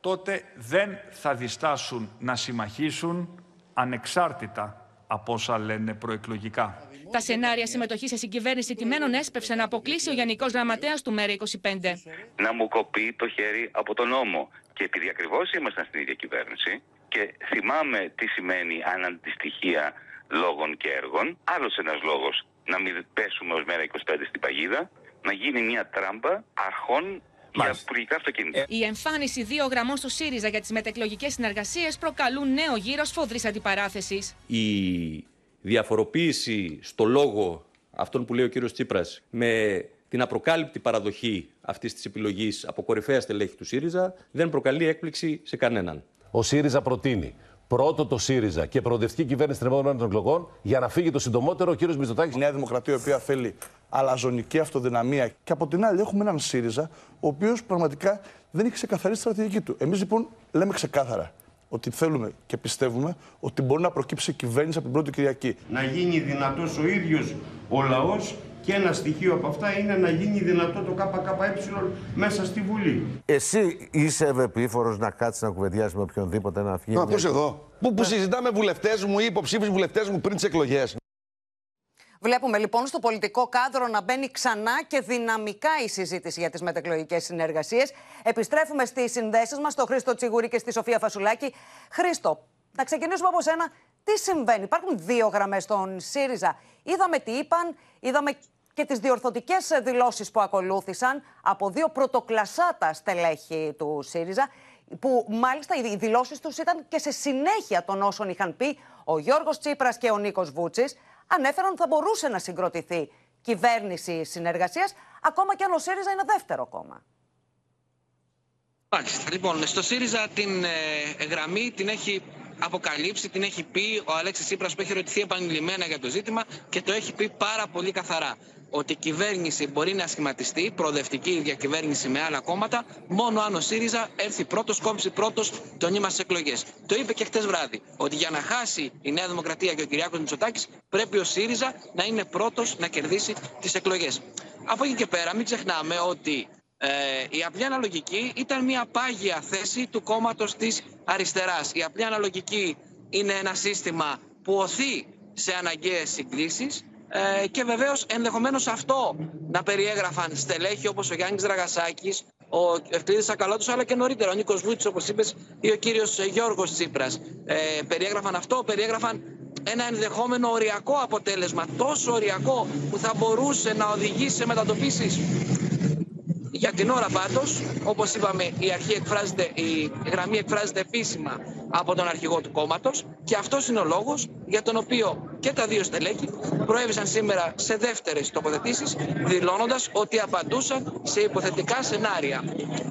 S4: τότε δεν θα διστάσουν να συμμαχίσουν ανεξάρτητα από όσα λένε προεκλογικά.
S15: Τα σενάρια συμμετοχής σε συγκυβέρνηση τιμένων έσπευσε να αποκλείσει ο Γενικός Γραμματέας του ΜΕΡΑ25.
S32: Να μου κοπεί το χέρι από τον νόμο. Και επειδή ακριβώς ήμασταν στην ίδια κυβέρνηση και θυμάμαι τι σημαίνει αναντιστοιχεία λόγων και έργων, άλλος ένας λόγος να μην πέσουμε ως ΜΕΡΑ25 στην παγίδα, να γίνει μια τράμπα αρχών για υπουργικά αυτοκίνητα.
S15: Η εμφάνιση δύο γραμμών στο ΣΥΡΙΖΑ για τις μετεκλογικές συνεργασίες προκαλούν νέο γύρο σφοδρή αντιπαράθεσης.
S10: Η διαφοροποίηση στο λόγο αυτόν που λέει ο κύριος Τσίπρας με την απροκάλυπτη παραδοχή αυτής της επιλογής από κορυφαία στελέχη του ΣΥΡΙΖΑ δεν προκαλεί έκπληξη σε κανέναν.
S22: Ο ΣΥΡΙΖΑ προτείνει πρώτο το ΣΥΡΙΖΑ και προοδευτική κυβέρνηση των επόμενων εκλογών για να φύγει το συντομότερο ο κύριος Μητσοτάκης.
S19: Η Νέα Δημοκρατία, η οποία θέλει αλαζονική αυτοδυναμία. Και από την άλλη, έχουμε έναν ΣΥΡΙΖΑ, ο οποίος πραγματικά δεν έχει ξεκαθαρίσει τη στρατηγική του. Εμείς λοιπόν λέμε ξεκάθαρα ότι θέλουμε και πιστεύουμε ότι μπορεί να προκύψει κυβέρνηση από την πρώτη Κυριακή.
S12: Να γίνει δυνατός ο ίδιος ο λαός και ένα στοιχείο από αυτά είναι να γίνει δυνατό το ΚΚΕ μέσα στη Βουλή.
S33: Εσύ είσαι ευεπίφορο να κάτσεις να κουβεντιάσεις με οποιονδήποτε να φύγει.
S19: Μα πώ εδώ. Που, που συζητάμε βουλευτές μου ή υποψήφιους βουλευτές μου πριν τις εκλογές.
S2: Βλέπουμε λοιπόν στο πολιτικό κάδρο να μπαίνει ξανά και δυναμικά η συζήτηση για τις μετεκλογικές συνεργασίες. Επιστρέφουμε στις συνδέσεις μας, στο Χρήστο Τσιγουρή και στη Σοφία Φασουλάκη. Χρήστο, να ξεκινήσουμε από σένα. Τι συμβαίνει, υπάρχουν δύο γραμμές στον ΣΥΡΙΖΑ. Είδαμε τι είπαν, είδαμε και τις διορθωτικές δηλώσεις που ακολούθησαν από δύο πρωτοκλασάτα στελέχη του ΣΥΡΙΖΑ που μάλιστα οι δηλώσεις τους ήταν και σε συνέχεια των όσων είχαν πει ο Γιώργος Τσίπρας και ο Νίκος Βούτσης ανέφεραν ότι θα μπορούσε να συγκροτηθεί κυβέρνηση συνεργασίας ακόμα και αν ο ΣΥΡΙΖΑ είναι δεύτερο κόμμα.
S13: Μάλιστα. Λοιπόν, στο ΣΥΡΙΖΑ την ε, γραμμή την έχει αποκαλύψει, την έχει πει ο Αλέξης Τσίπρας που έχει ρωτηθεί επανειλημμένα για το ζήτημα και το έχει πει πάρα πολύ καθαρά ότι η κυβέρνηση μπορεί να σχηματιστεί, προοδευτική διακυβέρνηση με άλλα κόμματα, μόνο αν ο ΣΥΡΙΖΑ έρθει πρώτος, κόψει πρώτος το νήμα στις εκλογές. Το είπε και χτες βράδυ, ότι για να χάσει η Νέα Δημοκρατία και ο Κυριάκος Μητσοτάκης, πρέπει ο ΣΥΡΙΖΑ να είναι πρώτος να κερδίσει τις εκλογές. Από εκεί και πέρα, μην ξεχνάμε ότι ε, η απλή αναλογική ήταν μια πάγια θέση του κόμματος της αριστεράς. Η απλή αναλογική είναι ένα σύστημα που οθεί σε αναγκαίες συγκλήσεις ε, και βεβαίως ενδεχομένως αυτό να περιέγραφαν στελέχη όπως ο Γιάννης Δραγασάκης, ο Ευκλήδης Ακαλώτος αλλά και νωρίτερα ο Νίκος Βούτσης όπως είπες ή ο κύριος Γιώργος Τσίπρας. Ε, περιέγραφαν αυτό, περιέγραφαν ένα ενδεχόμενο οριακό αποτέλεσμα, τόσο οριακό που θα μπορούσε να οδηγήσει σε μετατοπίσεις για την ώρα πάντως, όπως είπαμε, η, αρχή εκφράζεται, η γραμμή εκφράζεται επίσημα από τον αρχηγό του κόμματος και αυτός είναι ο λόγος για τον οποίο και τα δύο στελέχη προέβησαν σήμερα σε δεύτερες τοποθετήσεις δηλώνοντας ότι απαντούσαν σε υποθετικά σενάρια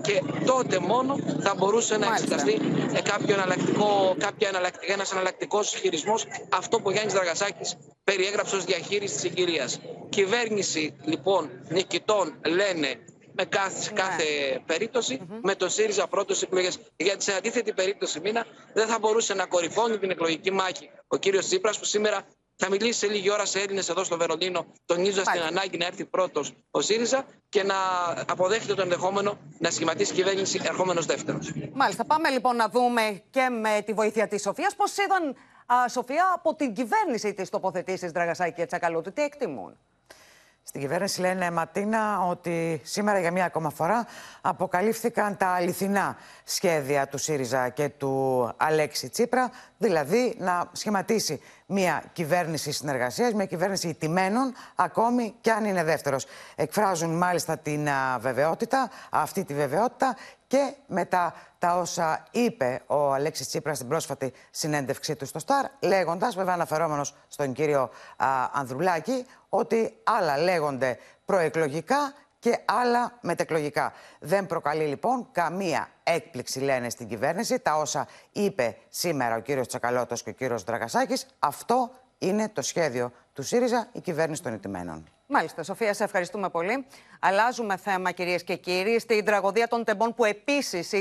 S13: και τότε μόνο θα μπορούσε να εξεταστεί κάποιο εναλλακτικό, κάποια ένας εναλλακτικός χειρισμός αυτό που ο Γιάννης Δραγασάκης περιέγραψε ως διαχείριση της συγκυρίας. Κυβέρνηση λοιπόν νικητών λένε με κάθε, ναι. κάθε περίπτωση με το ΣΥΡΙΖΑ πρώτο εκλογές. Γιατί σε αντίθετη περίπτωση μήνα δεν θα μπορούσε να κορυφώνει την εκλογική μάχη ο κύριος Τσίπρας που σήμερα θα μιλήσει σε λίγη ώρα σε Έλληνες εδώ στο Βερολίνο, τονίζοντας την ανάγκη να έρθει πρώτος ο ΣΥΡΙΖΑ και να αποδέχεται το ενδεχόμενο να σχηματίσει κυβέρνηση ερχόμενος δεύτερος.
S2: Μάλιστα. Πάμε λοιπόν να δούμε και με τη βοήθεια της Σοφίας πώς είδαν, α, Σοφία, από την κυβέρνηση τη τοποθετήσεις Δραγασάκη και Τσακαλούτη. Τι εκτιμούν;
S3: Στην κυβέρνηση λένε Ματίνα ότι σήμερα για μία ακόμα φορά αποκαλύφθηκαν τα αληθινά σχέδια του ΣΥΡΙΖΑ και του Αλέξη Τσίπρα, δηλαδή να σχηματίσει μία κυβέρνηση συνεργασίας, μία κυβέρνηση ιτημένων, ακόμη και αν είναι δεύτερος. Εκφράζουν μάλιστα την βεβαιότητα, αυτή τη βεβαιότητα και μετά τα όσα είπε ο Αλέξης Τσίπρας στην πρόσφατη συνέντευξή του στο ΣΤΑΡ, λέγοντας, βέβαια αναφερόμενος στον κύριο Ανδρουλάκη, ότι άλλα λέγονται προεκλογικά και άλλα μετεκλογικά. Δεν προκαλεί λοιπόν καμία έκπληξη, λένε στην κυβέρνηση, τα όσα είπε σήμερα ο κύριος Τσακαλώτος και ο κύριος Δραγασάκης. Αυτό είναι το σχέδιο του ΣΥΡΙΖΑ, η κυβέρνηση των ηττημένων.
S2: Μάλιστα, Σοφία, σε ευχαριστούμε πολύ. Αλλάζουμε θέμα, κυρίες και κύριοι, στην τραγωδία των τεμπών που επίσης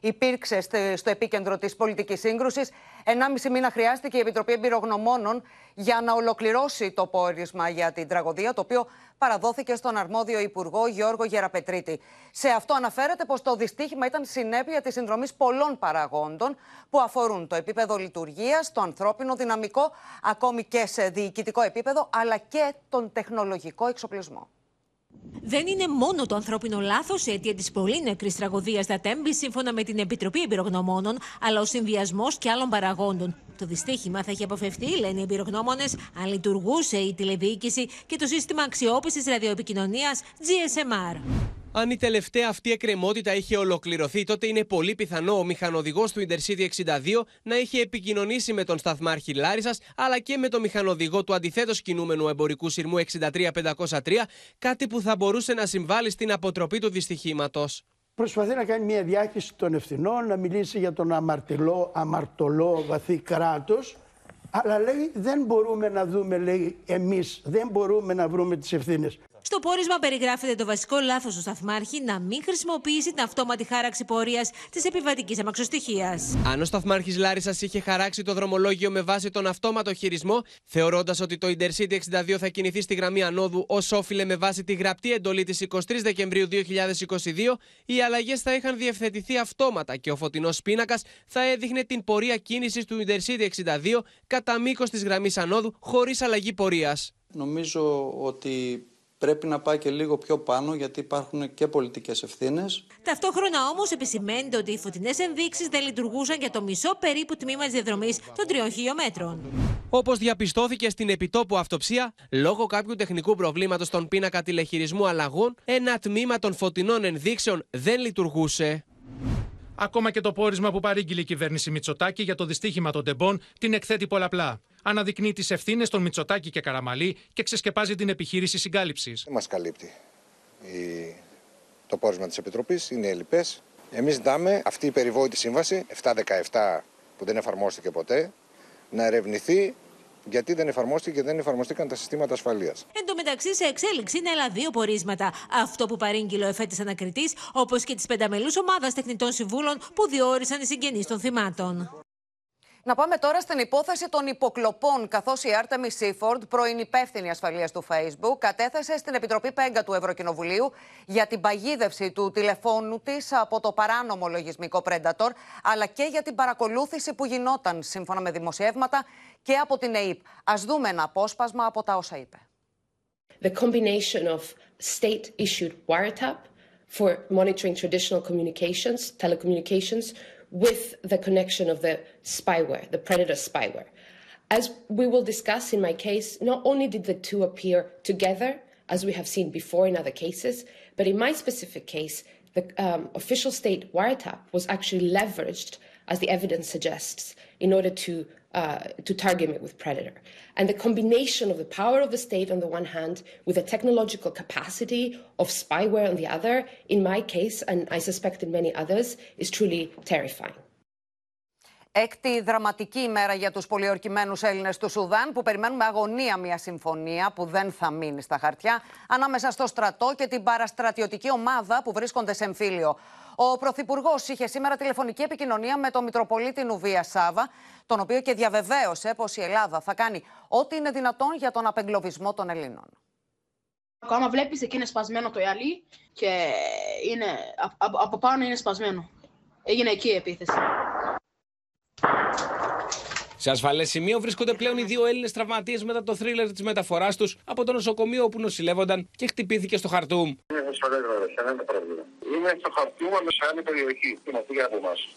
S2: υπήρξε στο επίκεντρο της πολιτικής σύγκρουσης. Ενάμιση μήνα χρειάστηκε η Επιτροπή Εμπειρογνωμόνων για να ολοκληρώσει το πόρισμα για την τραγωδία, το οποίο παραδόθηκε στον αρμόδιο Υπουργό Γιώργο Γεραπετρίτη. Σε αυτό αναφέρεται πως το δυστύχημα ήταν συνέπεια της συνδρομής πολλών παραγόντων που αφορούν το επίπεδο λειτουργίας, το ανθρώπινο δυναμικό, ακόμη και σε διοικητικό επίπεδο, αλλά και τον τεχνολογικό εξοπλισμό.
S34: Δεν είναι μόνο το ανθρώπινο λάθος αιτία της πολύ νεκρής τραγωδίας στα Τέμπη, σύμφωνα με την Επιτροπή Εμπειρογνωμόνων, αλλά ο συνδυασμός και άλλων παραγόντων. Το δυστύχημα θα έχει αποφευθεί, λένε οι εμπειρογνώμονες, αν λειτουργούσε η τηλεδιοίκηση και το σύστημα αξιόπιση ραδιοεπικοινωνίας GSMR.
S35: Αν η τελευταία αυτή εκκρεμότητα είχε ολοκληρωθεί, τότε είναι πολύ πιθανό ο μηχανοδηγός του Intercity 62 να είχε επικοινωνήσει με τον σταθμάρχη Λάρισας, αλλά και με τον μηχανοδηγό του αντιθέτως κινούμενου εμπορικού σειρμού 63503, κάτι που θα μπορούσε να συμβάλλει στην αποτροπή του δυστυχήματος.
S36: Προσπαθεί να κάνει μια διάχυση των ευθυνών, να μιλήσει για τον αμαρτωλό, αμαρτωλό βαθύ κράτος. Αλλά λέει δεν μπορούμε να δούμε, λέει εμείς, δεν μπορούμε να βρούμε τις ευθύνες.
S34: Στο πόρισμα περιγράφεται το βασικό λάθος του σταθμάρχη να μην χρησιμοποιήσει την αυτόματη χάραξη πορείας της επιβατικής αμαξοστοιχίας.
S35: Αν ο σταθμάρχης Λάρισας είχε χαράξει το δρομολόγιο με βάση τον αυτόματο χειρισμό, θεωρώντας ότι το Intercity 62 θα κινηθεί στη γραμμή ανόδου ως όφιλε με βάση τη γραπτή εντολή της 23 Δεκεμβρίου 2022, οι αλλαγές θα είχαν διευθετηθεί αυτόματα και ο φωτεινός πίνακας θα έδειχνε την πορεία κίνησης του Intercity 62 κατά μήκος της γραμμής ανόδου χωρίς αλλαγή πορείας.
S37: Νομίζω ότι
S38: πρέπει να πάει και λίγο πιο πάνω γιατί υπάρχουν και πολιτικές ευθύνες.
S34: Ταυτόχρονα όμως επισημαίνεται ότι οι φωτεινές ενδείξεις δεν λειτουργούσαν για το μισό περίπου τμήμα της διαδρομής των τριών χιλιόμετρων.
S30: Όπως διαπιστώθηκε στην επιτόπου αυτοψία, λόγω κάποιου τεχνικού προβλήματος στον πίνακα τηλεχειρισμού αλλαγών, ένα τμήμα των φωτεινών ενδείξεων δεν λειτουργούσε.
S39: Ακόμα και το πόρισμα που παρήγγειλε η κυβέρνηση Μητσοτάκη για το δυστύχημα των τεμπών την εκθέτει πολλαπλά. Αναδεικνύει τις ευθύνες των Μητσοτάκη και Καραμαλή και ξεσκεπάζει την επιχείρηση συγκάλυψης.
S40: Δεν μας καλύπτει η... το πόρισμα της Επιτροπής, είναι ελληπές. Εμείς ζητάμε αυτή η περιβόητη σύμβαση 717 που δεν εφαρμόστηκε ποτέ να ερευνηθεί γιατί δεν εφαρμόστηκε και δεν εφαρμοστήκαν τα συστήματα ασφαλείας.
S34: Εν τω μεταξύ, σε εξέλιξη είναι άλλα δύο πορίσματα. Αυτό που παρήγγειλε ο εφέτης ανακριτής, όπως και της πενταμελούς ομάδας τεχνητών συμβούλων που διόρισαν οι συγγενείς των θυμάτων.
S2: Να πάμε τώρα στην υπόθεση των υποκλοπών, καθώς η Άρτεμι Σίφορντ, πρώην υπεύθυνη ασφαλείας του Facebook, κατέθεσε στην Επιτροπή Πέγκα του Ευρωκοινοβουλίου για την παγίδευση του τηλεφώνου της από το παράνομο λογισμικό Predator, αλλά και για την παρακολούθηση που γινόταν, σύμφωνα με δημοσιεύματα, και από την ΕΕΠ. Α δούμε ένα απόσπασμα από τα όσα είπε.
S41: The combination of state-issued wiretap for monitoring traditional communications, telecommunications, with the connection of the spyware, the predator spyware. As we will discuss in my case, not only did the two appear together, as we have seen before in other cases, but in my specific case, the um, official state wiretap was actually leveraged, as the evidence suggests, in order to uh, to target me with predator. And the combination of the power of the state on the one hand with the technological capacity of spyware on the other, in my case, and I suspect in many others, is truly terrifying.
S2: Έκτη δραματική ημέρα για τους πολιορκημένους Έλληνες του Σουδάν που περιμένουν με αγωνία μια συμφωνία που δεν θα μείνει στα χαρτιά ανάμεσα στο στρατό και την παραστρατιωτική ομάδα που βρίσκονται σε εμφύλιο. Ο Πρωθυπουργός είχε σήμερα τηλεφωνική επικοινωνία με τον Μητροπολίτη Νουβία Σάβα, τον οποίο και διαβεβαίωσε πως η Ελλάδα θα κάνει ό,τι είναι δυνατόν για τον απεγκλωβισμό των Ελλήνων.
S42: Άμα βλέπεις εκεί είναι σπασμένο το ιαλί και είναι, από πάνω είναι σπασμένο. Έγινε εκεί η επίθεση.
S30: Σε ασφαλές σημείο βρίσκονται πλέον οι δύο Έλληνες τραυματίες μετά το θρίλερ της μεταφοράς τους από το νοσοκομείο όπου νοσηλεύονταν και χτυπήθηκε στο Χαρτούμ.
S43: Είναι ασφαλέ, βέβαια, κανένα πρόβλημα. Είναι στο Χαρτούμ, αλλά σε άλλη περιοχή, στην οποία από εμάς.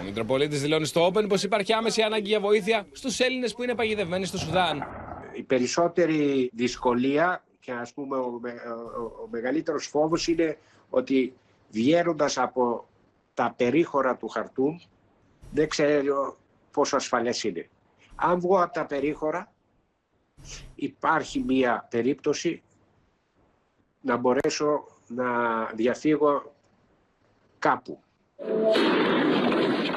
S30: Ο Μητροπολίτης δηλώνει στο Open πως υπάρχει άμεση ανάγκη για βοήθεια στους Έλληνες που είναι παγιδευμένοι στο Σουδάν.
S22: Η περισσότερη δυσκολία και ας πούμε ο, με, ο, ο μεγαλύτερος φόβος είναι ότι βγαίνοντας από τα περίχωρα του Χαρτούμ δεν ξέρω πόσο ασφαλές είναι. Αν βγω από τα περίχωρα, υπάρχει μία περίπτωση να μπορέσω να διαφύγω κάπου.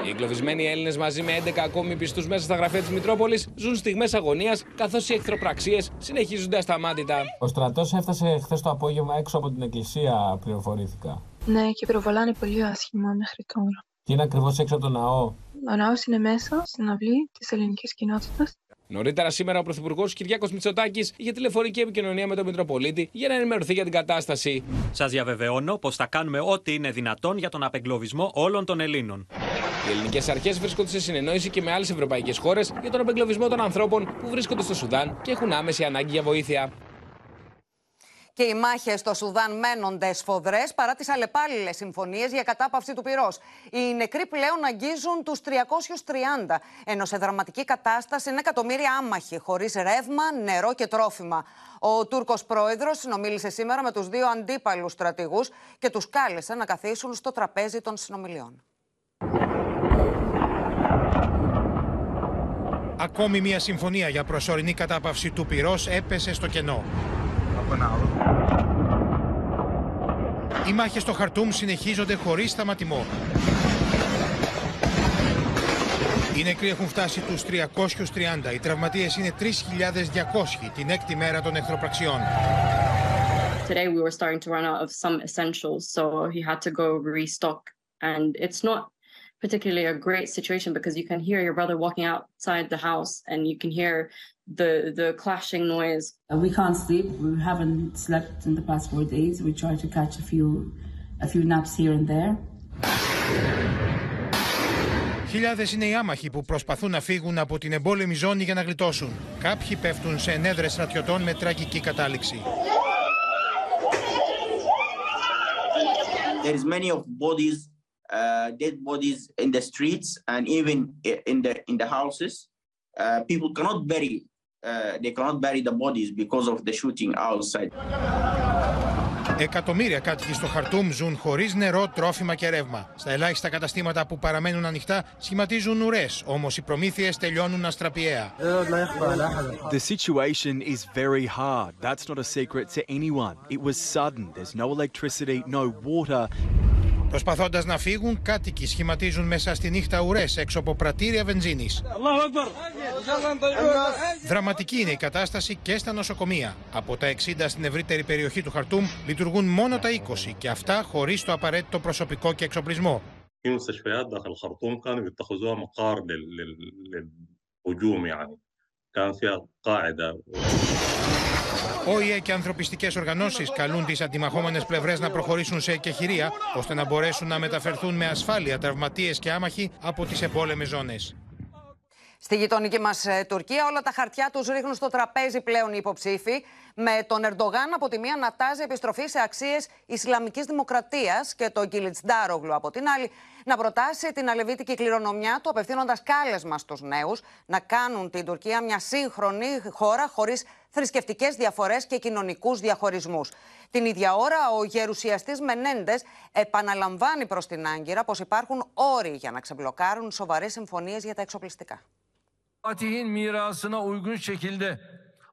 S30: Οι εγκλωβισμένοι Έλληνες μαζί με 11 ακόμη πιστούς μέσα στα γραφεία της Μητρόπολης ζουν στιγμές αγωνίας, καθώς οι εχθροπραξίες συνεχίζονται ασταμάτητα.
S44: Ο στρατός έφτασε χθες το απόγευμα έξω από την εκκλησία, πληροφορήθηκα.
S45: Ναι, και προβολάνε πολύ άσχημα μέχρι τώρα.
S44: Και είναι ακριβώς έξω από τον ναό;
S45: Ο ναός είναι μέσα στην αυλή της ελληνικής κοινότητας.
S30: Νωρίτερα σήμερα ο Πρωθυπουργός Κυριάκος Μητσοτάκης είχε τηλεφωνική επικοινωνία με τον Μητροπολίτη για να ενημερωθεί για την κατάσταση.
S46: Σας διαβεβαιώνω πως θα κάνουμε ό,τι είναι δυνατόν για τον απεγκλωβισμό όλων των Ελλήνων.
S30: Οι ελληνικές αρχές βρίσκονται σε συνεννόηση και με άλλες ευρωπαϊκές χώρες για τον απεγκλωβισμό των ανθρώπων που βρίσκονται στο Σουδάν και έχουν άμεση ανάγκη για βοήθεια.
S2: Και οι μάχες στο Σουδάν μένονται σφοδρές παρά τις αλλεπάλληλες συμφωνίες για κατάπαυση του πυρός. Οι νεκροί πλέον αγγίζουν τους 330, ενώ σε δραματική κατάσταση είναι εκατομμύρια άμαχοι, χωρίς ρεύμα, νερό και τρόφιμα. Ο Τούρκος πρόεδρος συνομίλησε σήμερα με τους δύο αντίπαλους στρατηγούς και τους κάλεσε να καθίσουν στο τραπέζι των συνομιλιών.
S47: Ακόμη μια συμφωνία για προσωρινή κατάπαυση του πυρός έπεσε στο κενό. Οι μάχες στο Χαρτούμ συνεχίζονται χωρίς σταματημό. Οι νεκροί έχουν φτάσει τους 330, οι τραυματίες είναι 3.200 την έκτη μέρα των εχθροπραξιών.
S48: Today we were starting to run out of some essentials, so he had to go restock. And it's not particularly a great situation because you can hear your brother walking outside the house and you can hear the the clashing noise.
S49: We can't sleep. We haven't slept in the past four days. We try to catch a few a few naps here and there.
S41: Χιλιάδες είναι οι άμαχοι που προσπαθούν να φύγουν από την εμπόλεμη ζώνη για να γλιτώσουν. Κάποιοι πέφτουν σε ενέδρες στρατιωτών με τραγική κατάληξη.
S50: There is many of bodies, uh, dead bodies in the streets and even in the in the houses. Uh, people cannot bury, uh, they cannot bury the bodies because of the shooting outside.
S41: Εκατομμύρια κάτοικοι στο Χαρτούμ ζουν χωρίς νερό, τρόφιμα και ρεύμα. Στα ελάχιστα καταστήματα που παραμένουν ανοιχτά σχηματίζουν ουρές, όμως οι προμήθειες τελειώνουν αστραπιαία.
S51: The situation is very hard. That's not a secret to anyone. It was sudden. There's no electricity, no water.
S41: Προσπαθώντα να φύγουν, κάτοικοι σχηματίζουν μέσα στη νύχτα ουρέ έξω από πρατήρια βενζίνη. Δραματική είναι η κατάσταση και στα νοσοκομεία. Από τα 60 στην ευρύτερη περιοχή του Χαρτούμ λειτουργούν μόνο τα 20 και αυτά χωρί το απαραίτητο προσωπικό και εξοπλισμό.
S52: في مستشفيات داخل الخرطوم كانوا بيتخذوها مقار لل- لل- للهجوم يعني كان فيها قاعده
S41: ΟΗΕ και ανθρωπιστικές οργανώσεις καλούν τις αντιμαχόμενες πλευρές να προχωρήσουν σε εκεχηρία ώστε να μπορέσουν να μεταφερθούν με ασφάλεια τραυματίες και άμαχοι από τις εμπόλεμες ζώνες.
S2: Στη γειτονική μας Τουρκία, όλα τα χαρτιά τους ρίχνουν στο τραπέζι πλέον οι υποψήφοι, με τον Ερντογάν από τη μία να τάζει επιστροφή σε αξίες Ισλαμικής Δημοκρατίας και τον Κίλιτ Ντάρογλου από την άλλη να προτάσει την αλεβίτικη κληρονομιά του, απευθύνοντας κάλεσμα στους νέους να κάνουν την Τουρκία μια σύγχρονη χώρα χωρίς θρησκευτικές διαφορές και κοινωνικούς διαχωρισμούς. Την ίδια ώρα, ο γερουσιαστής Μενέντες επαναλαμβάνει προς την Άγκυρα πως υπάρχουν όροι για να ξεμπλοκάρουν σοβαρές συμφωνίες για τα εξοπλιστικά.
S53: Fatih'in mirasına uygun şekilde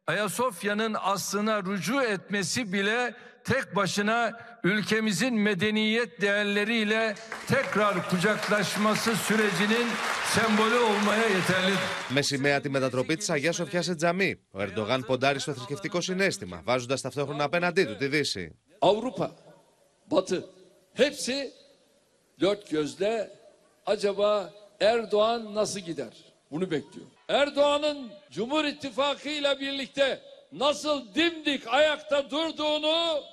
S53: Ayasofya'nın aslına rücu etmesi bile tek başına ülkemizin medeniyet değerleriyle tekrar kucaklaşması sürecinin sembolü olmaya yeterlidir.
S54: Με σημαία τη μετατροπή τη Αγία Σοφιά σε τζαμί, ο Ερντογάν ποντάρει στο θρησκευτικό συνέστημα, βάζοντα ταυτόχρονα απέναντί του τη Δύση.
S53: Avrupa, Batı hepsi dört gözle acaba Erdoğan nasıl gider? Bunu bekliyor. Erdoğan'ın Cumhur İttifakı ile birlikte nasıl dimdik ayakta durduğunu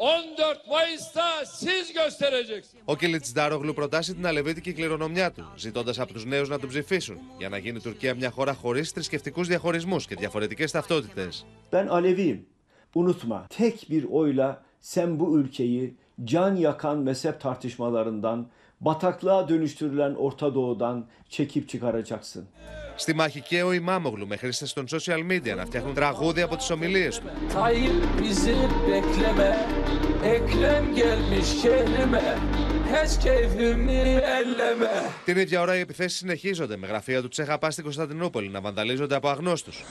S53: 14 Mayıs'ta siz göstereceksiniz.
S54: Ο Κίλιτ Ντάρογλου προτάσει την αλεβίτικη κληρονομιά του, ζητώντας από τους νέους να τον ψηφίσουν, για να γίνει η Τουρκία μια χώρα χωρίς θρησκευτικούς διαχωρισμούς και διαφορετικές ταυτότητες.
S55: Ben Aleviyim. Unutma tek bir oyla sen bu ülkeyi can yakan mezhep tartışmalarından, bataklığa dönüştürülen Orta Doğu'dan çekip çıkaracaksın.
S54: Στη μάχη και ο Ιμάμογλου με χρήστες των social media να φτιάχνουν τραγούδια από τις ομιλίες του.
S53: Tayyip bizi bekleme, Ekrem gelmiş şehrime, hiç keyfimi elleme.
S54: Την ίδια ώρα οι επιθέσεις συνεχίζονται με γραφεία του Τσέχαπά στην Κωνσταντινούπολη να βανδαλίζονται από αγνώστους.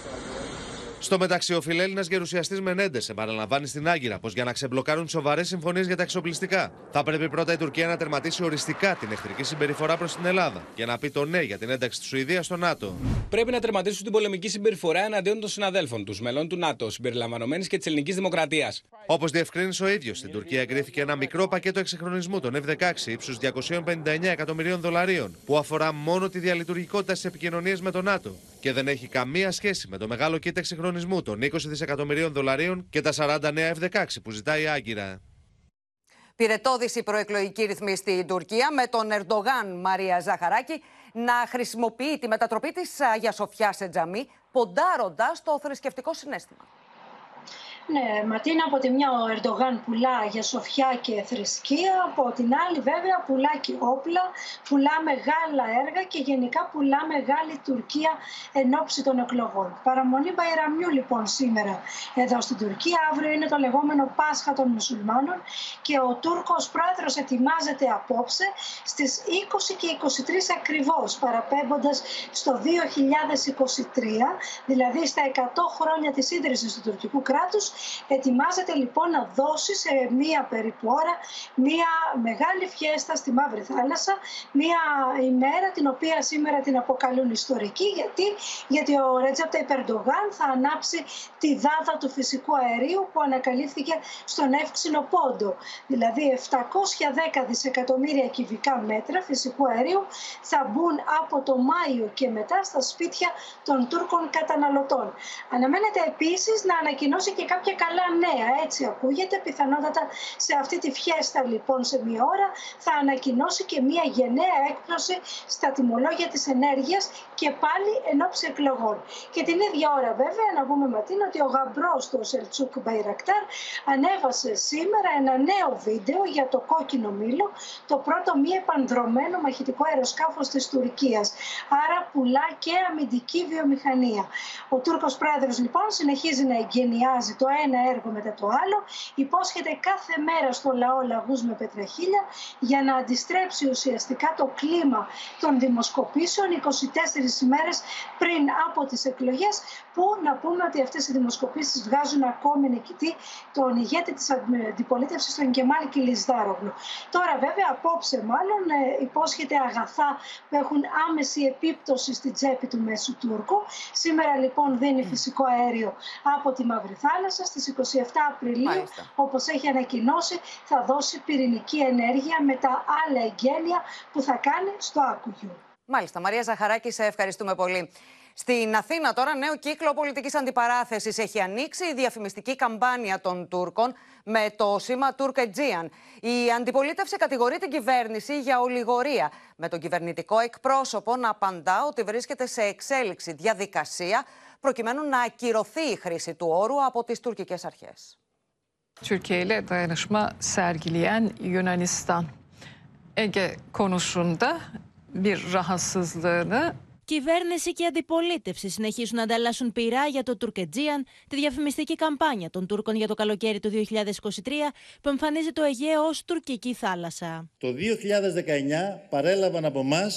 S54: Στο μεταξύ, ο φιλέλληνας γερουσιαστής Μενέντες επαναλαμβάνει στην Άγκυρα πως για να ξεμπλοκάρουν σοβαρές συμφωνίες για τα εξοπλιστικά, θα πρέπει πρώτα η Τουρκία να τερματίσει οριστικά την εχθρική συμπεριφορά προς την Ελλάδα και να πει το ναι για την ένταξη της Σουηδίας στο ΝΑΤΟ.
S30: Πρέπει να τερματίσουν την πολεμική συμπεριφορά εναντίον των συναδέλφων τους, μελών του ΝΑΤΟ, συμπεριλαμβανομένης και της ελληνικής δημοκρατίας.
S54: Όπως διευκρίνησε ο ίδιος, στην Τουρκία εγκρίθηκε ένα μικρό πακέτο εξυγχρονισμού των F-16 ύψους 259 εκατομμυρίων δολαρίων, που αφορά μόνο τη διαλειτουργικότητα στι επικοινωνίε με το ΝΑΤΟ και δεν έχει καμία σχέση με το μεγάλο κίτ εξυγχρονισμού των 20 δισεκατομμυρίων δολαρίων και τα 40 νέα F-16 που ζητάει η Άγκυρα.
S2: Πυρετώδης η προεκλογική ρυθμή στην Τουρκία με τον Ερντογάν Μαρία Ζαχαράκη να χρησιμοποιεί τη μετατροπή της Αγία Σοφιά σε τζαμί ποντάροντας το θρησκευτικό συνέστημα.
S56: Ναι, Ματίνα, από τη μια ο Ερντογάν πουλά για σοφιά και θρησκεία, από την άλλη βέβαια πουλά και όπλα, πουλά μεγάλα έργα και γενικά πουλά μεγάλη Τουρκία εν ώψη των εκλογών. Παραμονή Μπαϊραμιού λοιπόν σήμερα εδώ στην Τουρκία, αύριο είναι το λεγόμενο Πάσχα των Μουσουλμάνων και ο Τούρκος πρόεδρος ετοιμάζεται απόψε στις 20 και 23 ακριβώς, παραπέμποντας στο 2023, δηλαδή στα 100 χρόνια της ίδρυσης του τουρκικού κράτους, ετοιμάζεται λοιπόν να δώσει σε μία περίπου ώρα μία μεγάλη φιέστα στη Μαύρη Θάλασσα, μία ημέρα την οποία σήμερα την αποκαλούν ιστορική. Γιατί, Γιατί ο Ρέτζαπ Ταϊπερντογάν θα ανάψει τη δάδα του φυσικού αερίου που ανακαλύφθηκε στον εύξηνο πόντο. Δηλαδή 710 δισεκατομμύρια κυβικά μέτρα φυσικού αερίου θα μπουν από το Μάιο και μετά στα σπίτια των Τούρκων καταναλωτών. Αναμένεται επίσης να ανακοινώσει και κάποια κάποια καλά νέα, έτσι ακούγεται. Πιθανότατα σε αυτή τη φιέστα λοιπόν σε μία ώρα θα ανακοινώσει και μία γενναία έκπλωση στα τιμολόγια της ενέργειας και πάλι εν όψει εκλογών. Και την ίδια ώρα βέβαια να πούμε Ματίνα ότι ο γαμπρός του ο Σελτσούκ Μπαϊρακτάρ ανέβασε σήμερα ένα νέο βίντεο για το κόκκινο μήλο, το πρώτο μη επανδρομένο μαχητικό αεροσκάφος της Τουρκίας. Άρα πουλά και αμυντική βιομηχανία. Ο Τούρκος πρόεδρος λοιπόν συνεχίζει να εγκαινιάζει το ένα έργο μετά το άλλο, υπόσχεται κάθε μέρα στο λαό λαγούς με πετραχίλια για να αντιστρέψει ουσιαστικά το κλίμα των δημοσκοπήσεων 24 ημέρες πριν από τις εκλογές που να πούμε ότι αυτές οι δημοσκοπήσεις βγάζουν ακόμη νικητή τον ηγέτη της αντιπολίτευσης, τον Κεμάλ Κιλισδάρογλου. Τώρα βέβαια απόψε μάλλον ε, υπόσχεται αγαθά που έχουν άμεση επίπτωση στην τσέπη του Μέσου Τούρκου. Σήμερα λοιπόν δίνει φυσικό αέριο από τη Μαύρη Θάλασσα. Στις 27 Απριλίου, Μάλιστα. όπως έχει ανακοινώσει, θα δώσει πυρηνική ενέργεια με τα άλλα εγγένεια που θα κάνει στο Άκουγιου.
S2: Μάλιστα. Μαρία Ζαχαράκη, σε ευχαριστούμε πολύ. Στην Αθήνα τώρα νέο κύκλο πολιτικής αντιπαράθεσης έχει ανοίξει η διαφημιστική καμπάνια των Τούρκων με το σήμα Τουρκετζίαν. Η αντιπολίτευση κατηγορεί την κυβέρνηση για ολιγορία με τον κυβερνητικό εκπρόσωπο να απαντά ότι βρίσκεται σε εξέλιξη διαδικασία προκειμένου να ακυρωθεί η χρήση του όρου από τις τουρκικές αρχές.
S57: Türkiye ile dayanışma sergileyen Yunanistan Ege konusunda bir rahatsızlığını
S58: Κυβέρνηση και αντιπολίτευση συνεχίζουν να ανταλλάσσουν πειρά για το Τουρκετζίαν, τη διαφημιστική καμπάνια των Τούρκων για το καλοκαίρι του 2023, που εμφανίζει το Αιγαίο ως τουρκική θάλασσα.
S5: Το 2019 παρέλαβαν από εμά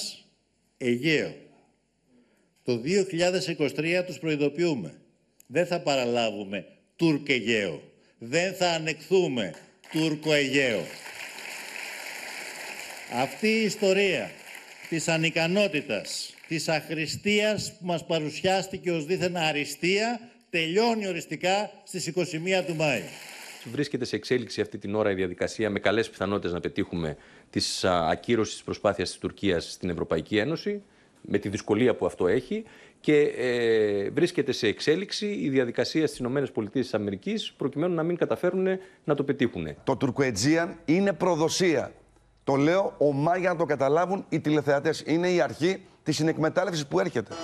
S5: Αιγαίο. Το 2023 τους προειδοποιούμε. Δεν θα παραλάβουμε Τουρκαιγαίο. Δεν θα ανεκθούμε Τούρκο-Αιγαίο. Αυτή η ιστορία της ανικανότητας της αχρηστίας που μας παρουσιάστηκε ως δίθεν αριστεία τελειώνει οριστικά στις 21 του Μάη.
S10: Βρίσκεται σε εξέλιξη αυτή την ώρα η διαδικασία με καλές πιθανότητες να πετύχουμε της ακύρωσης της προσπάθειας της Τουρκίας στην Ευρωπαϊκή Ένωση με τη δυσκολία που αυτό έχει και ε, βρίσκεται σε εξέλιξη η διαδικασία στις ΗΠΑ προκειμένου να μην καταφέρουν να το πετύχουν.
S59: Το Τουρκοετζίαν είναι προδοσία. Το λέω ομά για να το καταλάβουν οι τηλεθεατές. Είναι η αρχή της συνεκμετάλλευσης που έρχεται.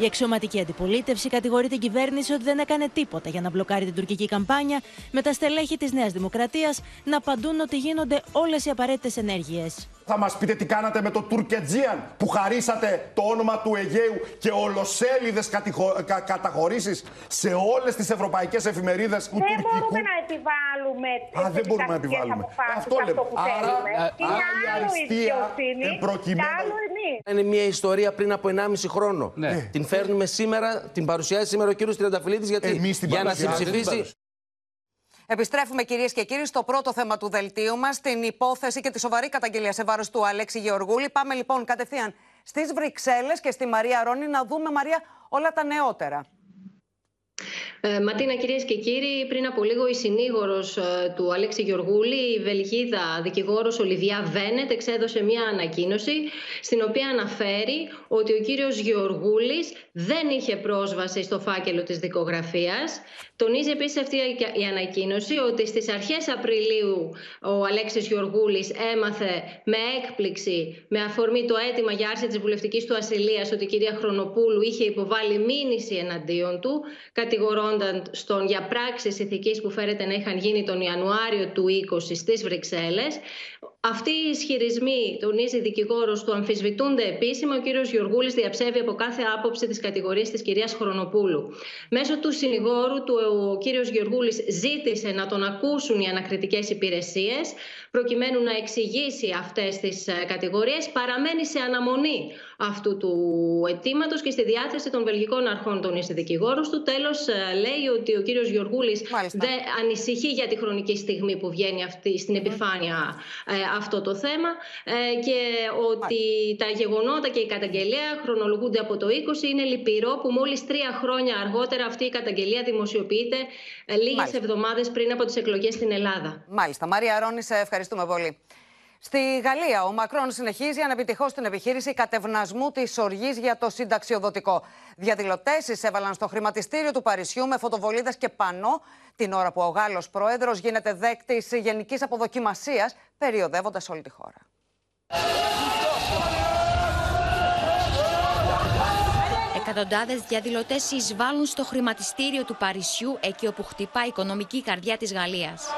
S58: Η αξιωματική αντιπολίτευση κατηγορεί την κυβέρνηση ότι δεν έκανε τίποτα για να μπλοκάρει την τουρκική καμπάνια, με τα στελέχη της Νέας Δημοκρατίας να απαντούν ότι γίνονται όλες οι απαραίτητες ενέργειες.
S19: Θα μας πείτε τι κάνατε με το Τουρκετζίαν που χαρίσατε το όνομα του Αιγαίου και ολοσέλιδες κα... καταχωρήσεις σε όλες τις ευρωπαϊκές εφημερίδες του
S60: δεν
S19: τουρκικού.
S60: Δεν μπορούμε να επιβάλλουμε.
S19: Α, δεν μπορούμε να επιβάλλουμε. Αυτό λέμε. Άρα, άρα η αριστεία προκειμένου.
S22: Είναι μια ιστορία πριν από 1,5 χρόνο. Ναι. Την φέρνουμε σήμερα, την παρουσιάζει σήμερα ο κύριος Τριανταφυλλίδης γιατί για να συμψηφίσει.
S2: Επιστρέφουμε κυρίες και κύριοι στο πρώτο θέμα του δελτίου μας, την υπόθεση και τη σοβαρή καταγγελία σε βάρος του Αλέξη Γεωργούλη. Πάμε λοιπόν κατευθείαν στις Βρυξέλλες και στη Μαρία Ρόνη να δούμε, Μαρία, όλα τα νεότερα.
S27: Ε, Ματίνα, κυρίες και κύριοι, πριν από λίγο η συνήγορος ε, του Αλέξη Γεωργούλη, η Βελγίδα δικηγόρος Ολιβιά Βένετ, εξέδωσε μια ανακοίνωση στην οποία αναφέρει ότι ο κύριος Γεωργούλης δεν είχε πρόσβαση στο φάκελο της δικογραφίας. Τονίζει επίσης αυτή η ανακοίνωση ότι στις αρχές Απριλίου ο Αλέξης Γεωργούλης έμαθε με έκπληξη, με αφορμή το αίτημα για άρση της βουλευτικής του ασυλίας, ότι η κυρία Χρονοπούλου είχε υποβάλει μήνυση εναντίον του, κατηγορώνταν στον για πράξεις ηθικής που φέρεται να είχαν γίνει τον Ιανουάριο του 20 στις Βρυξέλλες. Αυτοί οι ισχυρισμοί, τονίζει δικηγόρος του, αμφισβητούνται επίσημα. Ο κύριος Γιωργούλη διαψεύει από κάθε άποψη τις κατηγορίες της κυρίας Χρονοπούλου. Μέσω του συνηγόρου του, ο κύριος Γιωργούλη ζήτησε να τον ακούσουν οι ανακριτικές υπηρεσίες, προκειμένου να εξηγήσει αυτές τις ε, κατηγορίες. Παραμένει σε αναμονή αυτού του αιτήματος και στη διάθεση των βελγικών αρχών, τονίζει δικηγόρος του. Τέλος, ε, λέει ότι ο κύριος Γιωργούλη δεν ανησυχεί για τη χρονική στιγμή που βγαίνει αυτή στην επιφάνεια ε, αυτό το θέμα ε, και ότι τα γεγονότα και η καταγγελία χρονολογούνται από το 20. Είναι λυπηρό που μόλις τρία χρόνια αργότερα αυτή η καταγγελία δημοσιοποιείται ε, λίγες εβδομάδες πριν από τις εκλογές στην Ελλάδα.
S2: Μάλιστα. Μαρία Ρόνη, σε ευχαριστούμε πολύ. Στη Γαλλία, ο Μακρόν συνεχίζει ανεπιτυχώς την επιχείρηση κατευνασμού της οργής για το συνταξιοδοτικό. Διαδηλωτές εισέβαλαν στο χρηματιστήριο του Παρισιού με φωτοβολίδες και πανό την ώρα που ο Γάλλος πρόεδρος γίνεται δέκτης γενικής αποδοκιμασίας, περιοδεύοντας όλη τη χώρα.
S8: Εκατοντάδες διαδηλωτές εισβάλλουν στο χρηματιστήριο του Παρισιού, εκεί όπου χτυπά η οικονομική καρδιά της
S61: Γαλλίας.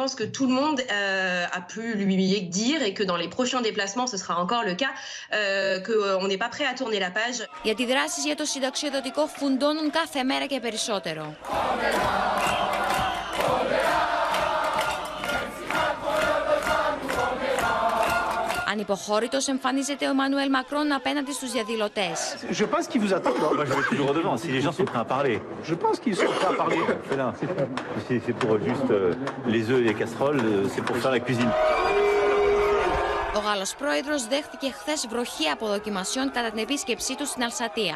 S61: pense que tout le monde euh, a pu lui dire et que dans les prochains déplacements, ce sera encore le cas, euh, qu'on n'est pas prêt à tourner la page.
S8: Οι αντιδράσει για το συνταξιοδοτικό φουντώνουν κάθε μέρα και περισσότερο. Ανυποχώρητο εμφανίζεται ο Εμμανουέλ Μακρόν απέναντι στου διαδηλωτέ.
S62: Je pense qu'ils vous attendent. Moi, je vais toujours devant. Si les gens sont prêts à parler, je pense qu'ils sont prêts à parler. C'est là. C'est c'est pour juste euh, les œufs et les casseroles. euh, C'est pour faire la cuisine.
S8: Ο Γάλλος πρόεδρος δέχτηκε χθες βροχή αποδοκιμασιών κατά την επίσκεψή του στην Αλσατία.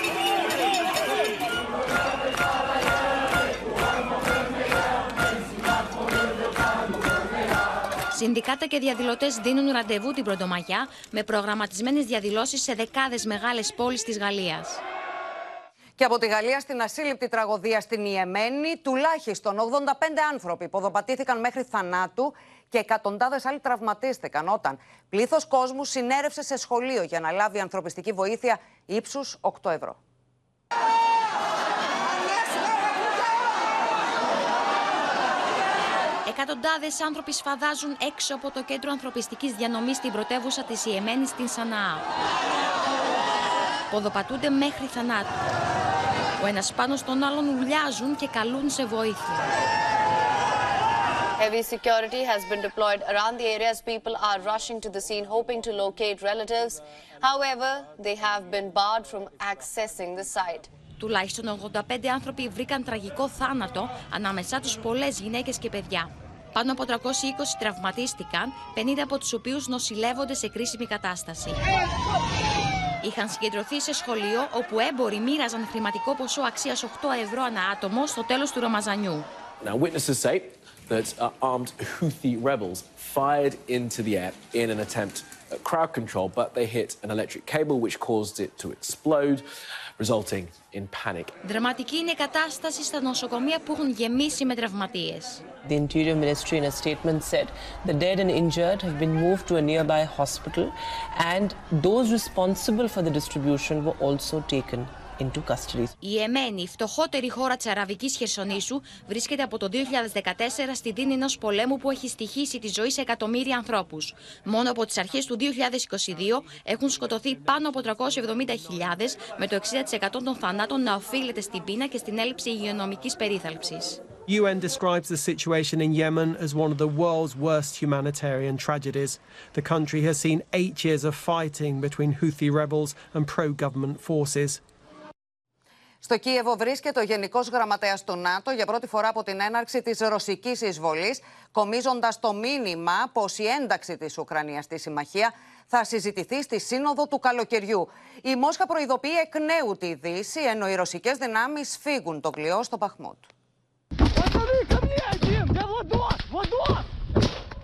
S8: Συνδικάτα και διαδηλωτές δίνουν ραντεβού την Πρωτομαγιά με προγραμματισμένες διαδηλώσεις σε δεκάδες μεγάλες πόλεις της Γαλλίας.
S2: Και από τη Γαλλία στην ασύλληπτη τραγωδία στην Ιεμένη, τουλάχιστον 85 άνθρωποι ποδοπατήθηκαν μέχρι θανάτου και εκατοντάδες άλλοι τραυματίστηκαν όταν πλήθος κόσμου συνέρευσε σε σχολείο για να λάβει ανθρωπιστική βοήθεια ύψους 8 ευρώ.
S8: Εκατοντάδες άνθρωποι σφαδάζουν έξω από το κέντρο ανθρωπιστικής διανομής στην πρωτεύουσα της Ιεμένη στην Σανάα. Ποδοπατούνται μέχρι θανάτου. Ο ένας πάνω στον άλλον ουλιάζουν και καλούν σε βοήθεια.
S63: Heavy security has been deployed around the area as people are rushing to the scene hoping to locate relatives. However, they have been barred from accessing the site.
S8: Τουλάχιστον 85 άνθρωποι βρήκαν τραγικό θάνατο, ανάμεσά τους πολλές γυναίκες και παιδιά. Πάνω από 320 τραυματίστηκαν, 50 από τους οποίους νοσηλεύονται σε κρίσιμη κατάσταση. Είχαν συγκεντρωθεί σε σχολείο όπου έμποροι μοίραζαν χρηματικό ποσό αξίας 8 ευρώ ανά άτομο στο τέλος του Ραμαζανιού.
S64: Now, witnesses say that uh, armed Houthi rebels fired into the air in an attempt at crowd control, but they hit an electric cable which caused it to explode, resulting in panic.
S8: Δραματική είναι η κατάσταση στα νοσοκομεία που έχουν γεμίσει με τραυματίες.
S65: The Interior Ministry, in a statement, said the dead and injured have been moved to a nearby hospital, and those responsible for the distribution were also taken into custody.
S8: Η Εμένη, η φτωχότερη χώρα της Αραβικής Χερσονήσου, βρίσκεται από το 2014 στη δίνη ενός πολέμου που έχει στοιχήσει τη ζωή σε εκατομμύρια ανθρώπους. Μόνο από τις αρχές του 2022 έχουν σκοτωθεί πάνω από 370.000, με το 60% των θανάτων να οφείλεται στην πείνα και στην έλλειψη υγειονομικής περίθαλψης.
S66: UN describes the situation in Yemen as one of the world's worst humanitarian tragedies. The country has seen eight years of fighting between Houthi rebels and pro government forces.
S2: Στο Κίεβο βρίσκεται ο Γενικός Γραμματέας του ΝΑΤΟ για πρώτη φορά από την έναρξη της ρωσικής εισβολής, κομίζοντας το μήνυμα πως η ένταξη της Ουκρανίας στη συμμαχία θα συζητηθεί στη Σύνοδο του Καλοκαιριού. Η Μόσχα προειδοποιεί εκ νέου τη Δύση, ενώ οι ρωσικές δυνάμεις φύγουν το κλειό στο Παχμούτ.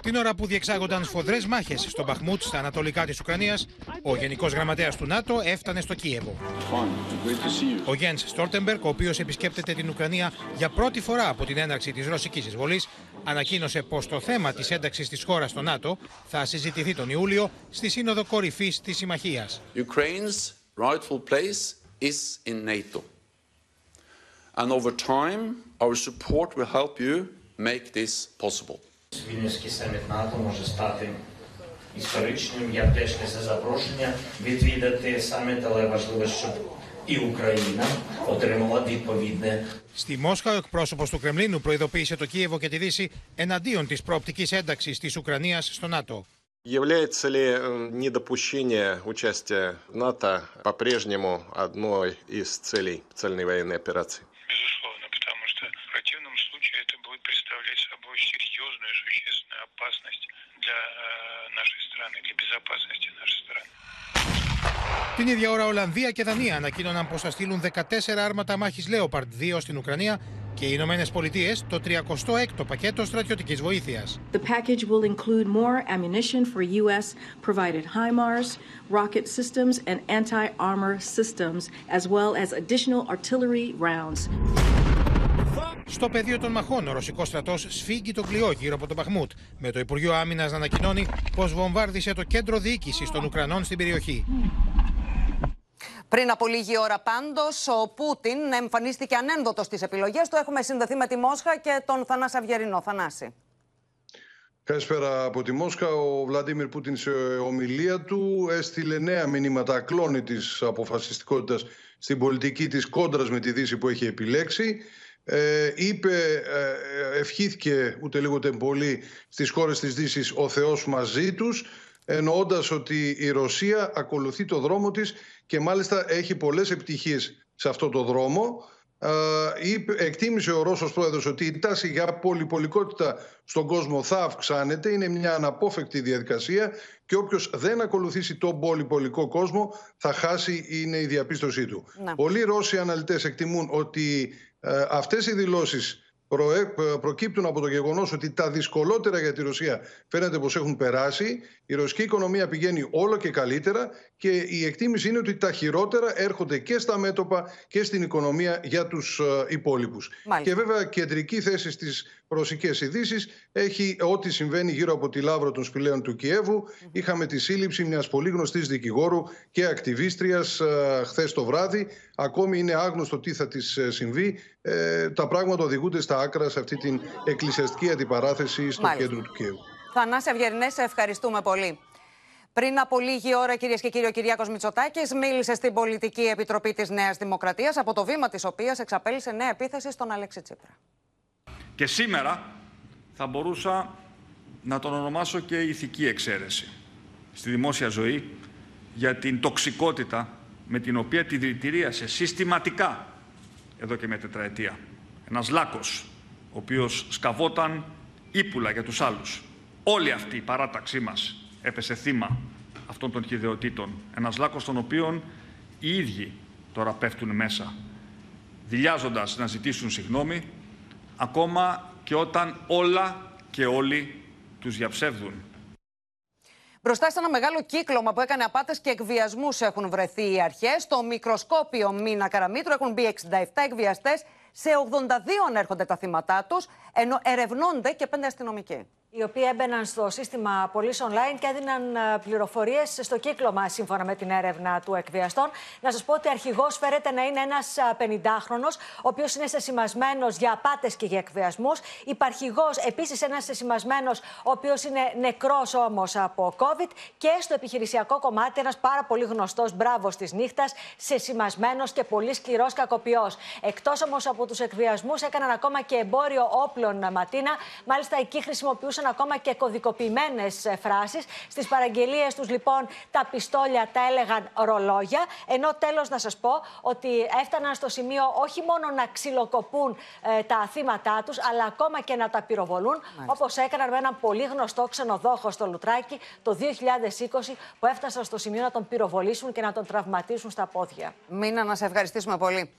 S41: Την ώρα που διεξάγονταν σφοδρές μάχες στο Μπαχμούτ, στα ανατολικά της Ουκρανίας, ο Γενικός Γραμματέας του ΝΑΤΟ έφτανε στο Κίεβο. Ο Γιέν Στόλτεμπεργκ, ο οποίος επισκέπτεται την Ουκρανία για πρώτη φορά από την έναρξη της ρωσικής εισβολής, ανακοίνωσε πως το θέμα της ένταξης της χώρας στο ΝΑΤΟ θα συζητηθεί τον Ιούλιο στη Σύνοδο Κορυφής της Συμμαχίας.
S67: Ukraine's rightful place is in NATO. And over time, our support will help you make this possible.
S68: Вільнюський саміт НАТО може стати історичним. Я теж несе запрошення відвідати саміт, але важливо, щоб и Украина отримала відповідне
S41: Στη Μόσχα, ο εκπρόσωπο του Κρεμλίνου προειδοποίησε το Κίεβο και τη Δύση εναντίον τη προοπτική ένταξη τη Ουκρανία στο ΝΑΤΟ.
S69: Является ли э, недопущение участия в НАТО по-прежнему одной из целей цельной военной операции?
S41: Την ίδια ώρα, Ολλανδία και Δανία ανακοίνωναν πως θα στείλουν 14 άρματα μάχης Leopard 2 στην Ουκρανία και οι Ηνωμένες Πολιτείες το 36ο πακέτο στρατιωτικής βοήθειας.
S70: The package will include more ammunition for U.S. provided HIMARS, rocket systems, and anti armor systems, as well as additional artillery rounds.
S41: Στο πεδίο των μαχών, ο ρωσικός στρατός σφίγγει το πλοιό γύρω από τον Παχμούτ, με το Υπουργείο Άμυνας να ανακοινώνει πως βομβάρδισε το κέντρο διοίκησης των Ουκρανών στην περιοχή.
S2: Πριν από λίγη ώρα πάντως, ο Πούτιν εμφανίστηκε ανένδοτος στις επιλογές του. Έχουμε συνδεθεί με τη Μόσχα και τον Θανάση Αυγερινό. Θανάση.
S71: Καλησπέρα από τη Μόσχα. Ο Βλαντίμιρ Πούτιν σε ομιλία του έστειλε νέα μηνύματα κλόνη της αποφασιστικότητας στην πολιτική της κόντρας με τη Δύση που έχει επιλέξει. Ε, είπε, ε, ευχήθηκε ούτε λίγο πολύ στις χώρες της Δύσης ο Θεός μαζί τους εννοώντας ότι η Ρωσία ακολουθεί το δρόμο της και μάλιστα έχει πολλές επιτυχίες σε αυτό το δρόμο. Ε, είπε, εκτίμησε ο Ρώσος πρόεδρος ότι η τάση για πολυπολικότητα στον κόσμο θα αυξάνεται. Είναι μια αναπόφευκτη διαδικασία και όποιος δεν ακολουθήσει τον πολυπολικό κόσμο θα χάσει, είναι η διαπίστωσή του.
S2: Να.
S71: Πολλοί Ρώσοι αναλυτές εκτιμούν ότι ε, αυτές οι δηλώσεις προε- προκύπτουν από το γεγονός ότι τα δυσκολότερα για τη Ρωσία φαίνεται πως έχουν περάσει. Η ρωσική οικονομία πηγαίνει όλο και καλύτερα και η εκτίμηση είναι ότι τα χειρότερα έρχονται και στα μέτωπα και στην οικονομία για τους ε, υπόλοιπους.
S2: Μάλιστα.
S71: Και βέβαια κεντρική θέση στις ρωσικές ειδήσεις έχει ό,τι συμβαίνει γύρω από τη λάβρο των σπηλαίων του Κιέβου. Είχαμε τη σύλληψη μιας πολύ γνωστής δικηγόρου και ακτιβίστριας ε, χθες το βράδυ. Ακόμη είναι άγνωστο τι θα της ε, συμβεί. Ε, τα πράγματα οδηγούνται στα άκρα σε αυτή την εκκλησιαστική αντιπαράθεση στο
S2: Μάλιστα.
S71: κέντρο του Κιέβου.
S2: Θανάση Αυγερινές, σε ευχαριστούμε πολύ. Πριν από λίγη ώρα, κυρίες και κύριοι, ο Κυριάκος Μητσοτάκης μίλησε στην Πολιτική Επιτροπή της Νέας Δημοκρατίας, από το βήμα της οποίας εξαπέλυσε νέα επίθεση στον Αλέξη Τσίπρα.
S4: Και σήμερα θα μπορούσα να τον ονομάσω και ηθική εξαίρεση στη δημόσια ζωή για την τοξικότητα με την οποία τη δηλητηρίασε συστηματικά εδώ και μια τετραετία. Ένας λάκκος, ο οποίος σκαβόταν ύπουλα για τους άλλους. Όλη αυτή η παράταξή μας έπεσε θύμα αυτών των χειδεοτήτων. Ένας λάκκος τον οποίον οι ίδιοι τώρα πέφτουν μέσα, δηλιάζοντας να ζητήσουν συγγνώμη, ακόμα και όταν όλα και όλοι τους διαψεύδουν.
S2: Μπροστά σε ένα μεγάλο κύκλωμα που έκανε απάτες και εκβιασμούς έχουν βρεθεί οι αρχές. Στο μικροσκόπιο Μίνα Καραμίτρου έχουν μπει 67 εκβιαστές. Σε 82 ανέρχονται τα θύματά τους, ενώ ερευνώνται και πέντε αστυνομικοί.
S72: Οι οποίοι έμπαιναν στο σύστημα Police Online και έδιναν πληροφορίες στο κύκλωμα σύμφωνα με την έρευνα του εκβιαστών. Να σας πω ότι αρχηγός φέρεται να είναι ένας 50χρονο, ο οποίος είναι σεσημασμένος για απάτες και για εκβιασμούς. Υπαρχηγός επίσης ένας σεσημασμένος, ο οποίος είναι νεκρός όμως από COVID. Και στο επιχειρησιακό κομμάτι ένας πάρα πολύ γνωστός μπράβος της νύχτας, σεσημασμένος και πολύ σκληρός κακοποιός. Εκτός όμως από τους εκβιασμούς, έκαναν ακόμα και εμπόριο όπλων ματίνα. Μάλιστα, εκεί χρησιμοποιούσαν ακόμα και κωδικοποιημένες φράσεις. Στις παραγγελίες τους, λοιπόν, τα πιστόλια τα έλεγαν ρολόγια. Ενώ τέλος να σας πω ότι έφταναν στο σημείο όχι μόνο να ξυλοκοπούν ε, τα θύματα τους, αλλά ακόμα και να τα πυροβολούν, όπως έκαναν με έναν πολύ γνωστό ξενοδόχο στο Λουτράκι το 2020, που έφτασαν στο σημείο να τον πυροβολήσουν και να τον τραυματίσουν στα πόδια.
S2: Μίνα, να σε ευχαριστήσουμε πολύ.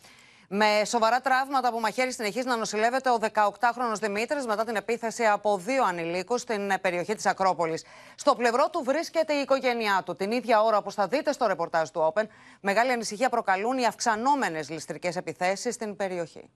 S2: Με σοβαρά τραύματα από μαχαίρι συνεχίζει να νοσηλεύεται ο 18χρονο Δημήτρης μετά την επίθεση από δύο ανηλίκους στην περιοχή της Ακρόπολης. Στο πλευρό του βρίσκεται η οικογένειά του. Την ίδια ώρα, όπω θα δείτε στο ρεπορτάζ του Open, μεγάλη ανησυχία προκαλούν οι αυξανόμενες ληστρικές επιθέσεις στην περιοχή.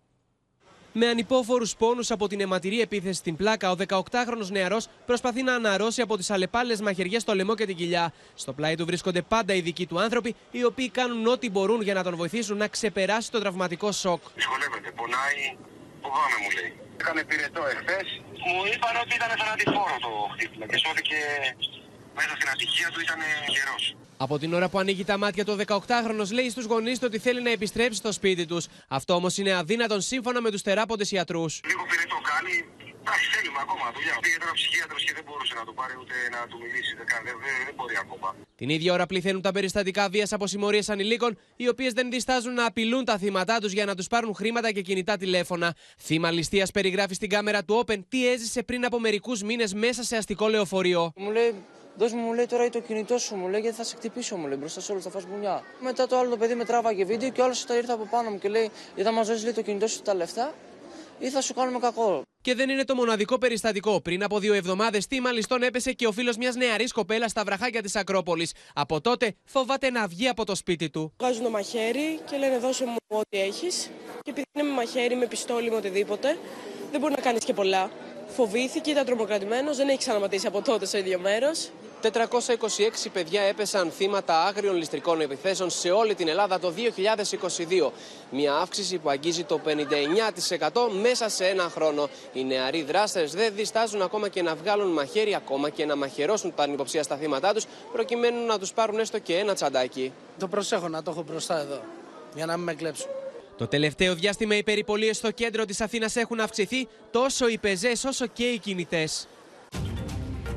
S35: Με ανυπόφορους πόνους από την αιματηρή επίθεση στην πλάκα, ο 18χρονο νεαρός προσπαθεί να αναρρώσει από τις αλλεπάλληλε μαχαιριές στο λαιμό και την κοιλιά. Στο πλάι του βρίσκονται πάντα οι δικοί του άνθρωποι, οι οποίοι κάνουν ό,τι μπορούν για να τον βοηθήσουν να ξεπεράσει το τραυματικό σοκ.
S73: Δυσκολεύεται, πονάει, φοβάμαι μου λέει. Έκανε πυρετό εχθές. Μου είπαν ότι ήταν θανατηφόρο το χτύπημα και σώθηκε μέσα στην ατυχία του ήταν γερός.
S35: Από την ώρα που ανοίγει τα μάτια το 18χρονο, λέει στους γονείς του ότι θέλει να επιστρέψει στο σπίτι τους. Αυτό όμως είναι αδύνατον σύμφωνα με τους θεράποντες ιατρούς.
S73: Λίγο πυρετό κάνει. Εντάξει, θέλουμε ακόμα δουλειά. Πήγε τώρα ψυχίατρος και δεν μπορούσε να το πάρει ούτε να του μιλήσει. Δεν, δεν, δεν μπορεί ακόμα.
S35: Την ίδια ώρα πληθαίνουν τα περιστατικά βίας από συμμορίες ανηλίκων, οι οποίες δεν διστάζουν να απειλούν τα θύματά τους για να τους πάρουν χρήματα και κινητά τηλέφωνα. Θύμα ληστείας περιγράφει στην κάμερα του Open τι έζησε πριν από μερικούς μήνες μέσα σε αστικό λεωφορείο.
S60: Μου λέει Δώσ' μου, μου λέει τώρα το κινητό σου, μου λέει γιατί θα σε χτυπήσω, μου λέει μπροστά σε όλους, θα φας μπουνιά. Μετά το άλλο το παιδί με τράβαγε βίντεο και όλο τα ήρθε από πάνω μου και λέει: Ή θα μας δώσεις το κινητό σου τα λεφτά, ή θα σου κάνουμε κακό.
S35: Και δεν είναι το μοναδικό περιστατικό. Πριν από δύο εβδομάδες, τι μαλιστόν έπεσε και ο φίλος μιας νεαρής κοπέλας στα βραχάκια της Ακρόπολης. Από τότε φοβάται να βγει από το σπίτι του.
S74: Βγάζουν το μαχαίρι και λένε: Δώσε μου ό,τι έχεις. Και επειδή είναι με μαχαίρι, με πιστόλι, με οτιδήποτε, δεν μπορεί να κάνεις και πολλά. Φοβήθηκε, ήταν τρομοκρατημένος, δεν έχει ξαναματήσει από τότε στο ίδιο μέρος.
S35: 426 παιδιά έπεσαν θύματα άγριων ληστρικών επιθέσεων σε όλη την Ελλάδα το 2022. Μια αύξηση που αγγίζει το 59% μέσα σε ένα χρόνο. Οι νεαροί δράστες δεν διστάζουν ακόμα και να βγάλουν μαχαίρι, ακόμα και να μαχαιρώσουν τα ανυποψία στα θύματα τους, προκειμένου να τους πάρουν έστω και ένα τσαντάκι.
S60: Το προσέχω να το έχω μπροστά εδώ, για να μην με κλέψουν.
S35: Το τελευταίο διάστημα οι περιπολίες στο κέντρο της Αθήνας έχουν αυξηθεί τόσο οι πεζές όσο και οι κινητές.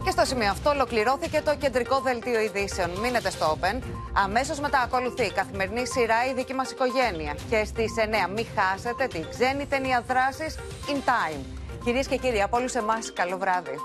S2: Και στο σημείο αυτό ολοκληρώθηκε το κεντρικό δελτίο ειδήσεων. Μείνετε στο Open. Αμέσως μετά ακολουθεί η καθημερινή σειρά Η δική μας οικογένεια. Και στις 9 μην χάσετε την ξένη ταινία δράσης In Time. Κυρίες και κύριοι, από όλους εμάς, καλό βράδυ.